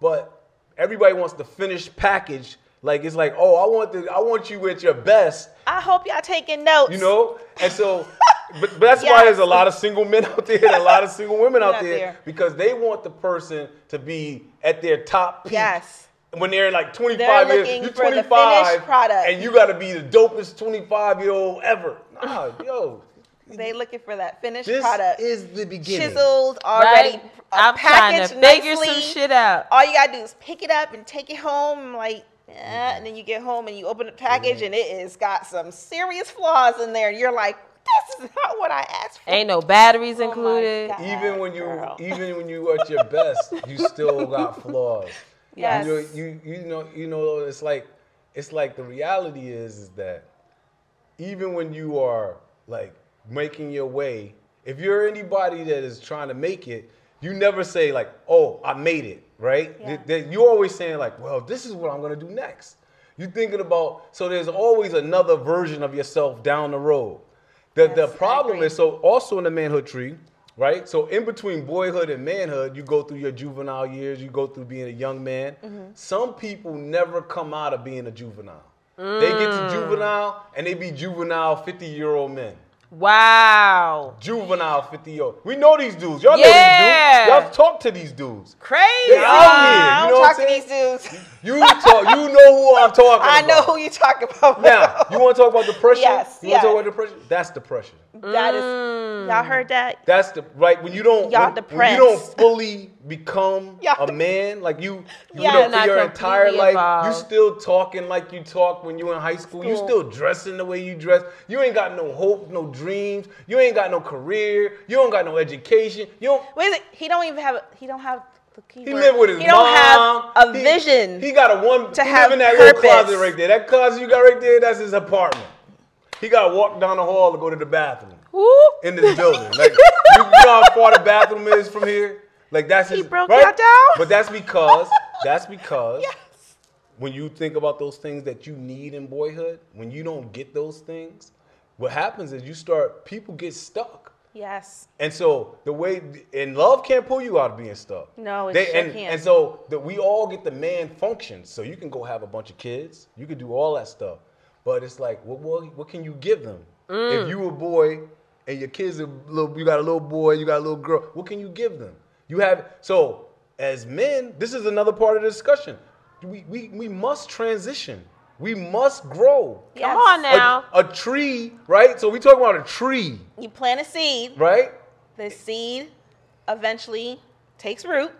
But everybody wants the finished package. Like it's like, oh, I want the I want you at your best, I hope y'all taking notes. you know. And so, but, but that's why there's a lot of single men out there and a lot of single women out Out there, there. because they want the person to be at their top peak Yes. When they're like 25 They're years, looking you're for the 25 product. and you got to be the dopest 25 year old ever. Nah, yo, They looking for that finished this product. is the beginning. Chiseled already. Right? uh, I'm trying packaged to figure nicely. some shit out. All you gotta do is pick it up and take it home. Like, eh, and then you get home and you open the package and it is got some serious flaws in there. And you're like, this is not what I asked for. Ain't no batteries Oh included. God. Even when you, Girl. even when you at your best, you still got flaws. Yes. You know, you you know, you know, it's like, it's like the reality is, is that even when you are like making your way, if you're anybody that is trying to make it, you never say like, "Oh, I made it," right? Yeah. Th- th- You're always saying like, "Well, this is what I'm gonna do next." You're thinking about so there's always another version of yourself down the road. The the Yes, I problem is so also in the manhood tree, right? So in between boyhood and manhood, you go through your juvenile years, you go through being a young man. Mm-hmm. Some people never come out of being a juvenile. They get Mm. to juvenile and they be juvenile 50 year old men. Wow. Juvenile 50 year old. We know these dudes. Y'all Yeah. know these dudes. Y'all talk to these dudes. Crazy. They out here. I You don't know talk to these dudes. You talk. You know who I'm talking I about. know who you talk about. Now, you want to talk about depression? Yes, You want to talk about depression? That's depression. that is. Y'all heard that? That's the right when you don't Y'all when, when you don't fully become Y'all a man like you you Yeah. know for your entire life evolved. you still talking like you talk when you were in high school. You School. still dressing the way you dress. You ain't got no hope, no dreams. You ain't got no career. You don't got no education. You don't. Wait, a minute, he don't even have. A, he don't have the He keyword. live with his He mom. don't have a He- vision. He got a one. to he have in that little closet right there. That closet you got right there. That's his apartment. He got to walk down the hall to go to the bathroom Woo. in this building. Like you know how far the bathroom is from here. Like that's his. broke right? down? But that's because that's because Yes. when you think about those things that you need in boyhood, when you don't get those things, what happens is you start. People get stuck. Yes. And so the way and love can't pull you out of being stuck. No, it they, sure and, can't. And so that we all get the man function. So you can go have a bunch of kids. You can do all that stuff. But it's like, what what, what can you give them? Mm. If you a boy and your kids are little, you got a little boy, you got a little girl. What can you give them? You have so as men. This is another part of the discussion. We we, we must transition. We must grow. Yes. Come on A- now. a tree, right? So we talking about a tree, You plant a seed. right? The seed eventually takes root.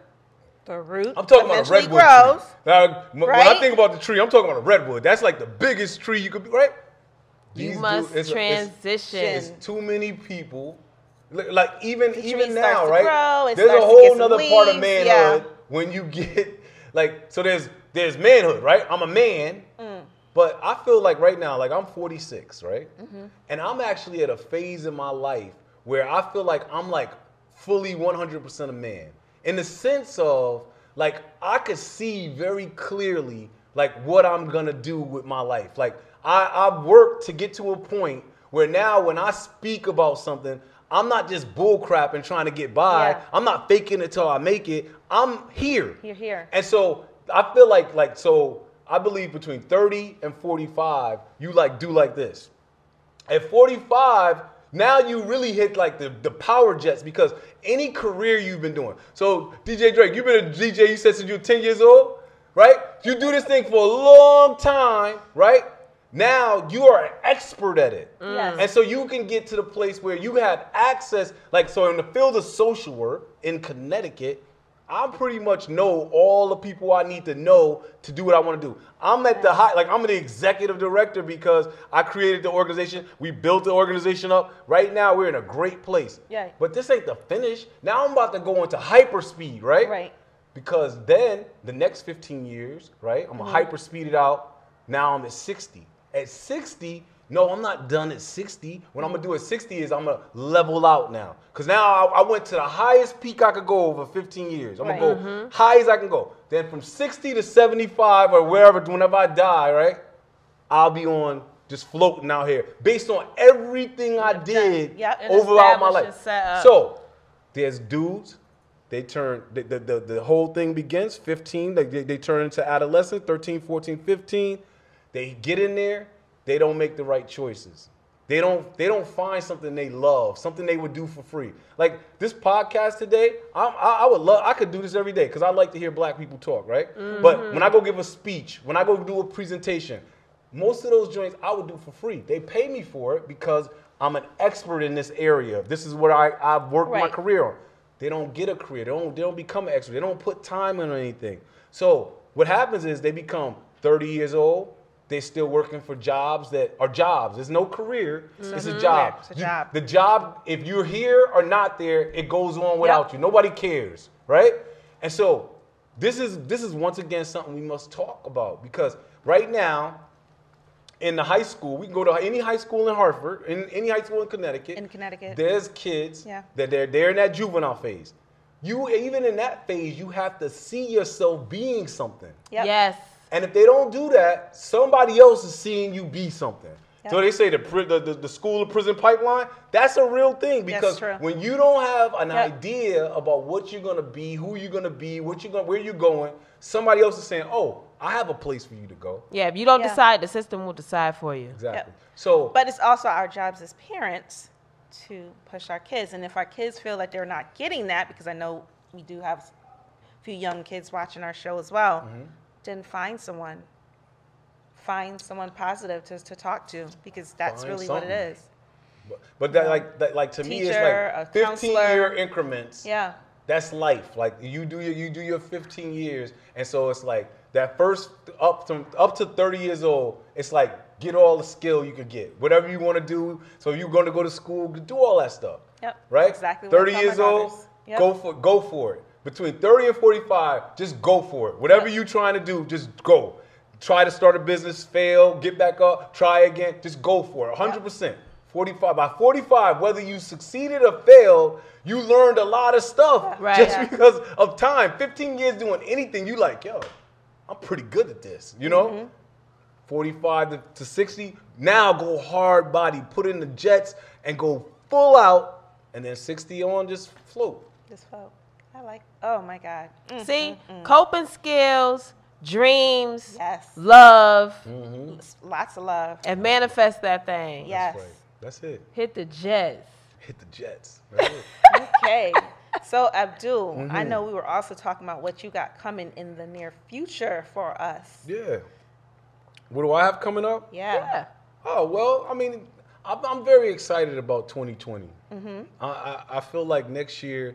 The root I'm talking about a redwood grows. tree. Now, m- when I think about the tree, I'm talking about a redwood. That's like the biggest tree you could be, right? You must dudes- it's- it's- transition. It's too many people. Li- Like even even now, right? grow, there's a whole some part of manhood yeah. when you get like so. There's there's manhood, right? I'm a man, Mm. but I feel like right now, like I'm 46, right? Mm-hmm. And I'm actually at a phase in my life where I feel like I'm like fully 100% a man in the sense of like I could see very clearly like what I'm gonna do with my life. Like I, I've worked to get to a point Where now when I speak about something, I'm not just bullcrap and trying to get by. Yeah. I'm not faking it till I make it. I'm here. You're here. And so I feel like like so I believe between 30 and 45, you like do like this. At 45, now you really hit like the, the power jets because any career you've been doing. So DJ Drake, you've been a DJ, you said since you were 10 years old, right? You do this thing for a long time, right? Now you are an expert at it. Yes. Mm. And so you can get to the place where you have access, like so in the field of social work in Connecticut, I pretty much know all the people I need to know to do what I want to do. I'm at the high, like I'm the executive director because I created the organization. We built the organization up. Right now we're in a great place. Yeah. But this ain't the finish. Now I'm about to go into hyper speed, right? Right. Because then the next 15 years, right? I'm gonna mm-hmm. hyper speed it out. Now I'm at 60. At 60, no, I'm not done at 60. What I'm gonna do at 60 is I'm gonna level out now. Cause now I, I went to the highest peak I could go over 15 years. I'm Right. gonna go mm-hmm. high as I can go. Then from 60 to 75 or wherever, whenever I die, right? I'll be on just floating out here based on everything I did Yep. And over all my life. and set up. So there's dudes. They turn the, the, the, the whole thing begins 15. They, they, they turn into adolescent 13, 14, 15. They get in there. They don't make the right choices. They don't they don't find something they love, something they would do for free. Like this podcast today, I'm, I, I would love I could do this every day because I like to hear black people talk, right? But mm-hmm. when I go give a speech, when I go do a presentation, most of those joints I would do for free. They pay me for it because I'm an expert in this area. This is what I, I've worked my career on. They don't get a career. They don't, they don't become an expert. They don't put time in anything. So what happens is they become 30 years old. They're still working for jobs that are jobs. There's no career. It's a mm-hmm. job. It's a You- job. the job, if you're here or not there, it goes on without you. Nobody cares, right? And so this is this is once again something we must talk about because right now in the high school, we can go to any high school in Hartford, in any high school in Connecticut. In Connecticut. There's kids Yeah. that they're they're in that juvenile phase. You even in that phase, you have to see yourself being something. Yep. Yes. And if they don't do that, somebody else is seeing you be something. Yep. So they say the, the, the, the school of prison pipeline, that's a real thing because true. when you don't have an Yep. idea about what you're gonna be, who you're gonna be, what you're gonna, where you're going, somebody else is saying, "Oh, I have a place for you to go." Yeah, if you don't Yeah. decide, the system will decide for you. Exactly. So, But it's also our jobs as parents to push our kids. And if our kids feel like they're not getting that, because I know we do have a few young kids watching our show as well, Mm-hmm. Then find someone. Find someone positive to, to talk to because that's Find really what it is. but, but that like that like to me it's like 15 counselor. year increments. Yeah. That's life. Like you do your you do your 15 years, and so it's like that first up to up to 30 years old. It's like get all the skill you could get, whatever you want to do. So you're going to go to school, do all that stuff. Yep, Right. exactly 30 years old. Yep. go for go for it. Between 30 and 45, just go for it. Whatever you're trying to do, just go. Try to start a business, fail, get back up, try again. Just go for it. 100%. 45. By 45, whether you succeeded or failed, you learned a lot of stuff Right. just Yeah. because of time. 15 years doing anything, you like, yo, I'm pretty good at this, you know? Mm-hmm. 45 to, to 60, now go hard body, put in the jets and go full out, and then 60 on, just float. just folk. I like, oh my God. Mm, See, coping skills, dreams, Yes. love, Lots of love. and manifest that thing. Yes. Right. That's it. Hit the jets. Hit the jets. Okay. So Abdul, I Mm-hmm. know we were also talking about what you got coming in the near future for us. yeah. What do I have coming up? Yeah. Yeah. Oh well, I mean, I'm, I'm very excited about 2020. I, I, I feel like next year,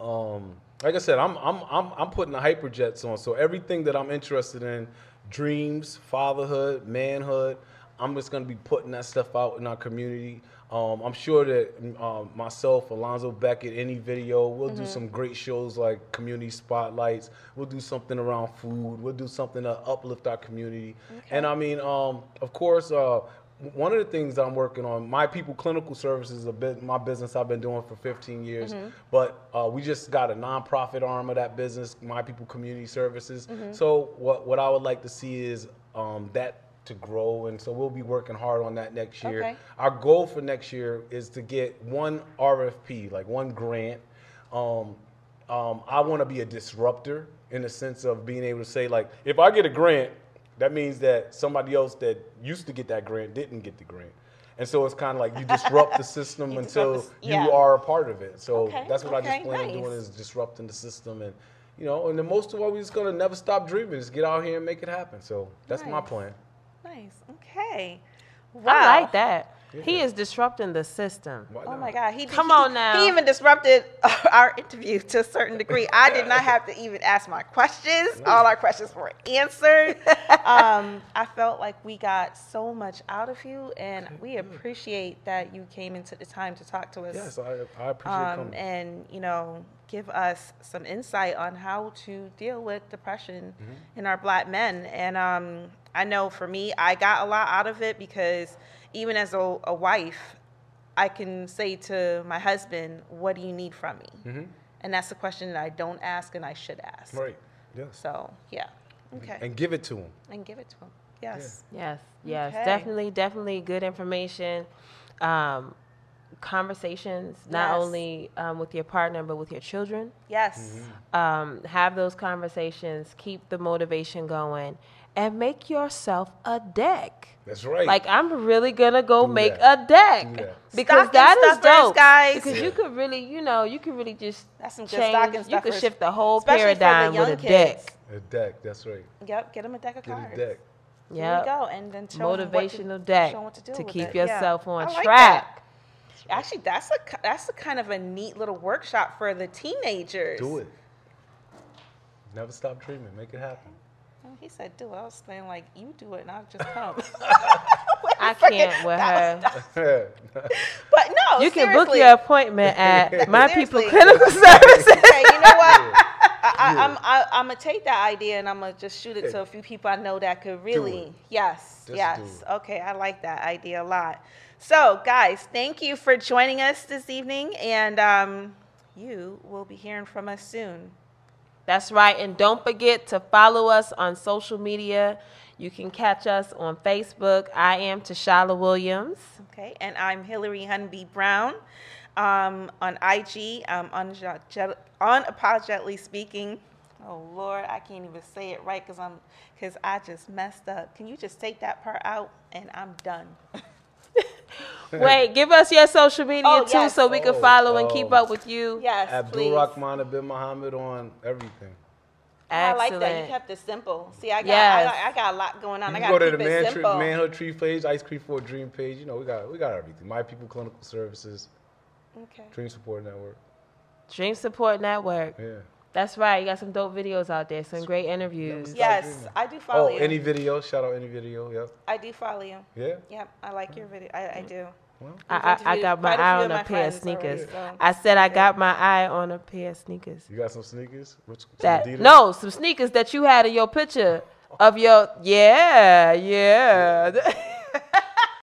um, like I said, I'm I'm I'm I'm putting the hyperjets on. So everything that I'm interested in, dreams, fatherhood, manhood, I'm just gonna be putting that stuff out in our community. Um, I'm sure that um, myself, Alonzo Beckett, any video, we'll do some great shows like community spotlights. We'll do something around food. We'll do something to uplift our community. And I mean, um, of course, uh, one of the things that I'm working on, My People Clinical Services a bit my business I've been doing for 15 years. But uh, we just got a nonprofit arm of that business, My People Community Services. So what what I would like to see is um, that to grow, and so we'll be working hard on that next year. Okay. Our goal for next year is to get one RFP, like one grant. Um, um, I want to be a disruptor in the sense of being able to say, like, if I get a grant, that means that somebody else that used to get that grant didn't get the grant. And so it's kind of like you disrupt the system You until disrupt the yeah. you are a part of it. So Okay, that's what I okay, just plan on doing is disrupting the system and you know, and the most of all we're just gonna never stop dreaming, just get out here and make it happen. So that's my plan. Nice. Okay. Wow. I like that. He is disrupting the system. Oh my God! He Come he- on now. He even disrupted our interview to a certain degree. I did not have to even ask my questions. All our questions were answered. Um, I felt like we got so much out of you, and we appreciate that you came into the time to talk to us. Yes, I, I appreciate um, coming. and you know give us some insight on how to deal with depression Mm-hmm. in our black men and um, i know for me i got a lot out of it because even as a, a wife i can say to my husband what do you need from me and that's a question that i don't ask and i should ask Mm-hmm. Right. Yes. so yeah okay and, And give it to him. And give it to him yes Yes, yes, Okay. definitely, definitely good information. Um, conversations, not Yes. only um, with your partner, but with your children. yes Um, have those conversations, keep the motivation going, and make yourself a deck. That's right. Like I'm really gonna go Do make that. a deck Do that. because Stocking that is stuffers, dope, guys. Because you could really, you know, you could really just That's some good change. stocking You could shift the whole especially for the paradigm with a kids. deck. a deck. That's right. yep get him a deck of Get cards a deck. Yeah, go, and then show 'em what to- motivational deck show 'em what to, do to keep it. Yeah. yourself on I like track. that. Actually, that's a that's a kind of a neat little workshop for the teenagers. Do it. Never stop dreaming. Make it happen. He said, "Do it." I was saying like, "You do it, and I'll just come." I can't with her. but no, You can book your appointment at My People Seriously. Clinical Services. okay, you know what? I, I, I'm I, I'm gonna take that idea and I'm gonna just shoot it to a few people I know that could really. Yes, Just yes. Okay, I like that idea a lot. So, guys, thank you for joining us this evening, and um, you will be hearing from us soon. That's right. And don't forget to follow us on social media. You can catch us on Facebook. I am Tashala Williams. Okay, and I'm Hillary Hunby Brown um, on IG. Um, unapologetic- unapologetically speaking. Oh Lord, I can't even say it right because I'm because I just messed up. Can you just take that part out and I'm done? Wait, give us your social media Oh, too yes. so we can Oh, follow and keep oh. up with you. yes, Abdul please. Rahman bin Muhammad on everything. Oh, I like that. You kept it simple. See, I got Yes. I, I got a lot going on. You I got go to to keep the it Man Tree, simple. Manhood Tree page, Ice Cream for a Dream page. You know, we got we got everything. My People Clinical Services, Okay. Dream Support Network. Dream Support Network. Yeah. That's right. You got some dope videos out there, some great interviews. Yes. I do follow Oh, you. any video? Shout out any video. Yep. I do follow you. Yeah. Yep, I like your video. I, I mm. do. Well, I, I, I got my eye on a pair of friends already, sneakers. so- I said I got my eye on a pair of sneakers. you got some sneakers? Which some That Adidas? no, some sneakers that you had in your picture of your yeah, yeah.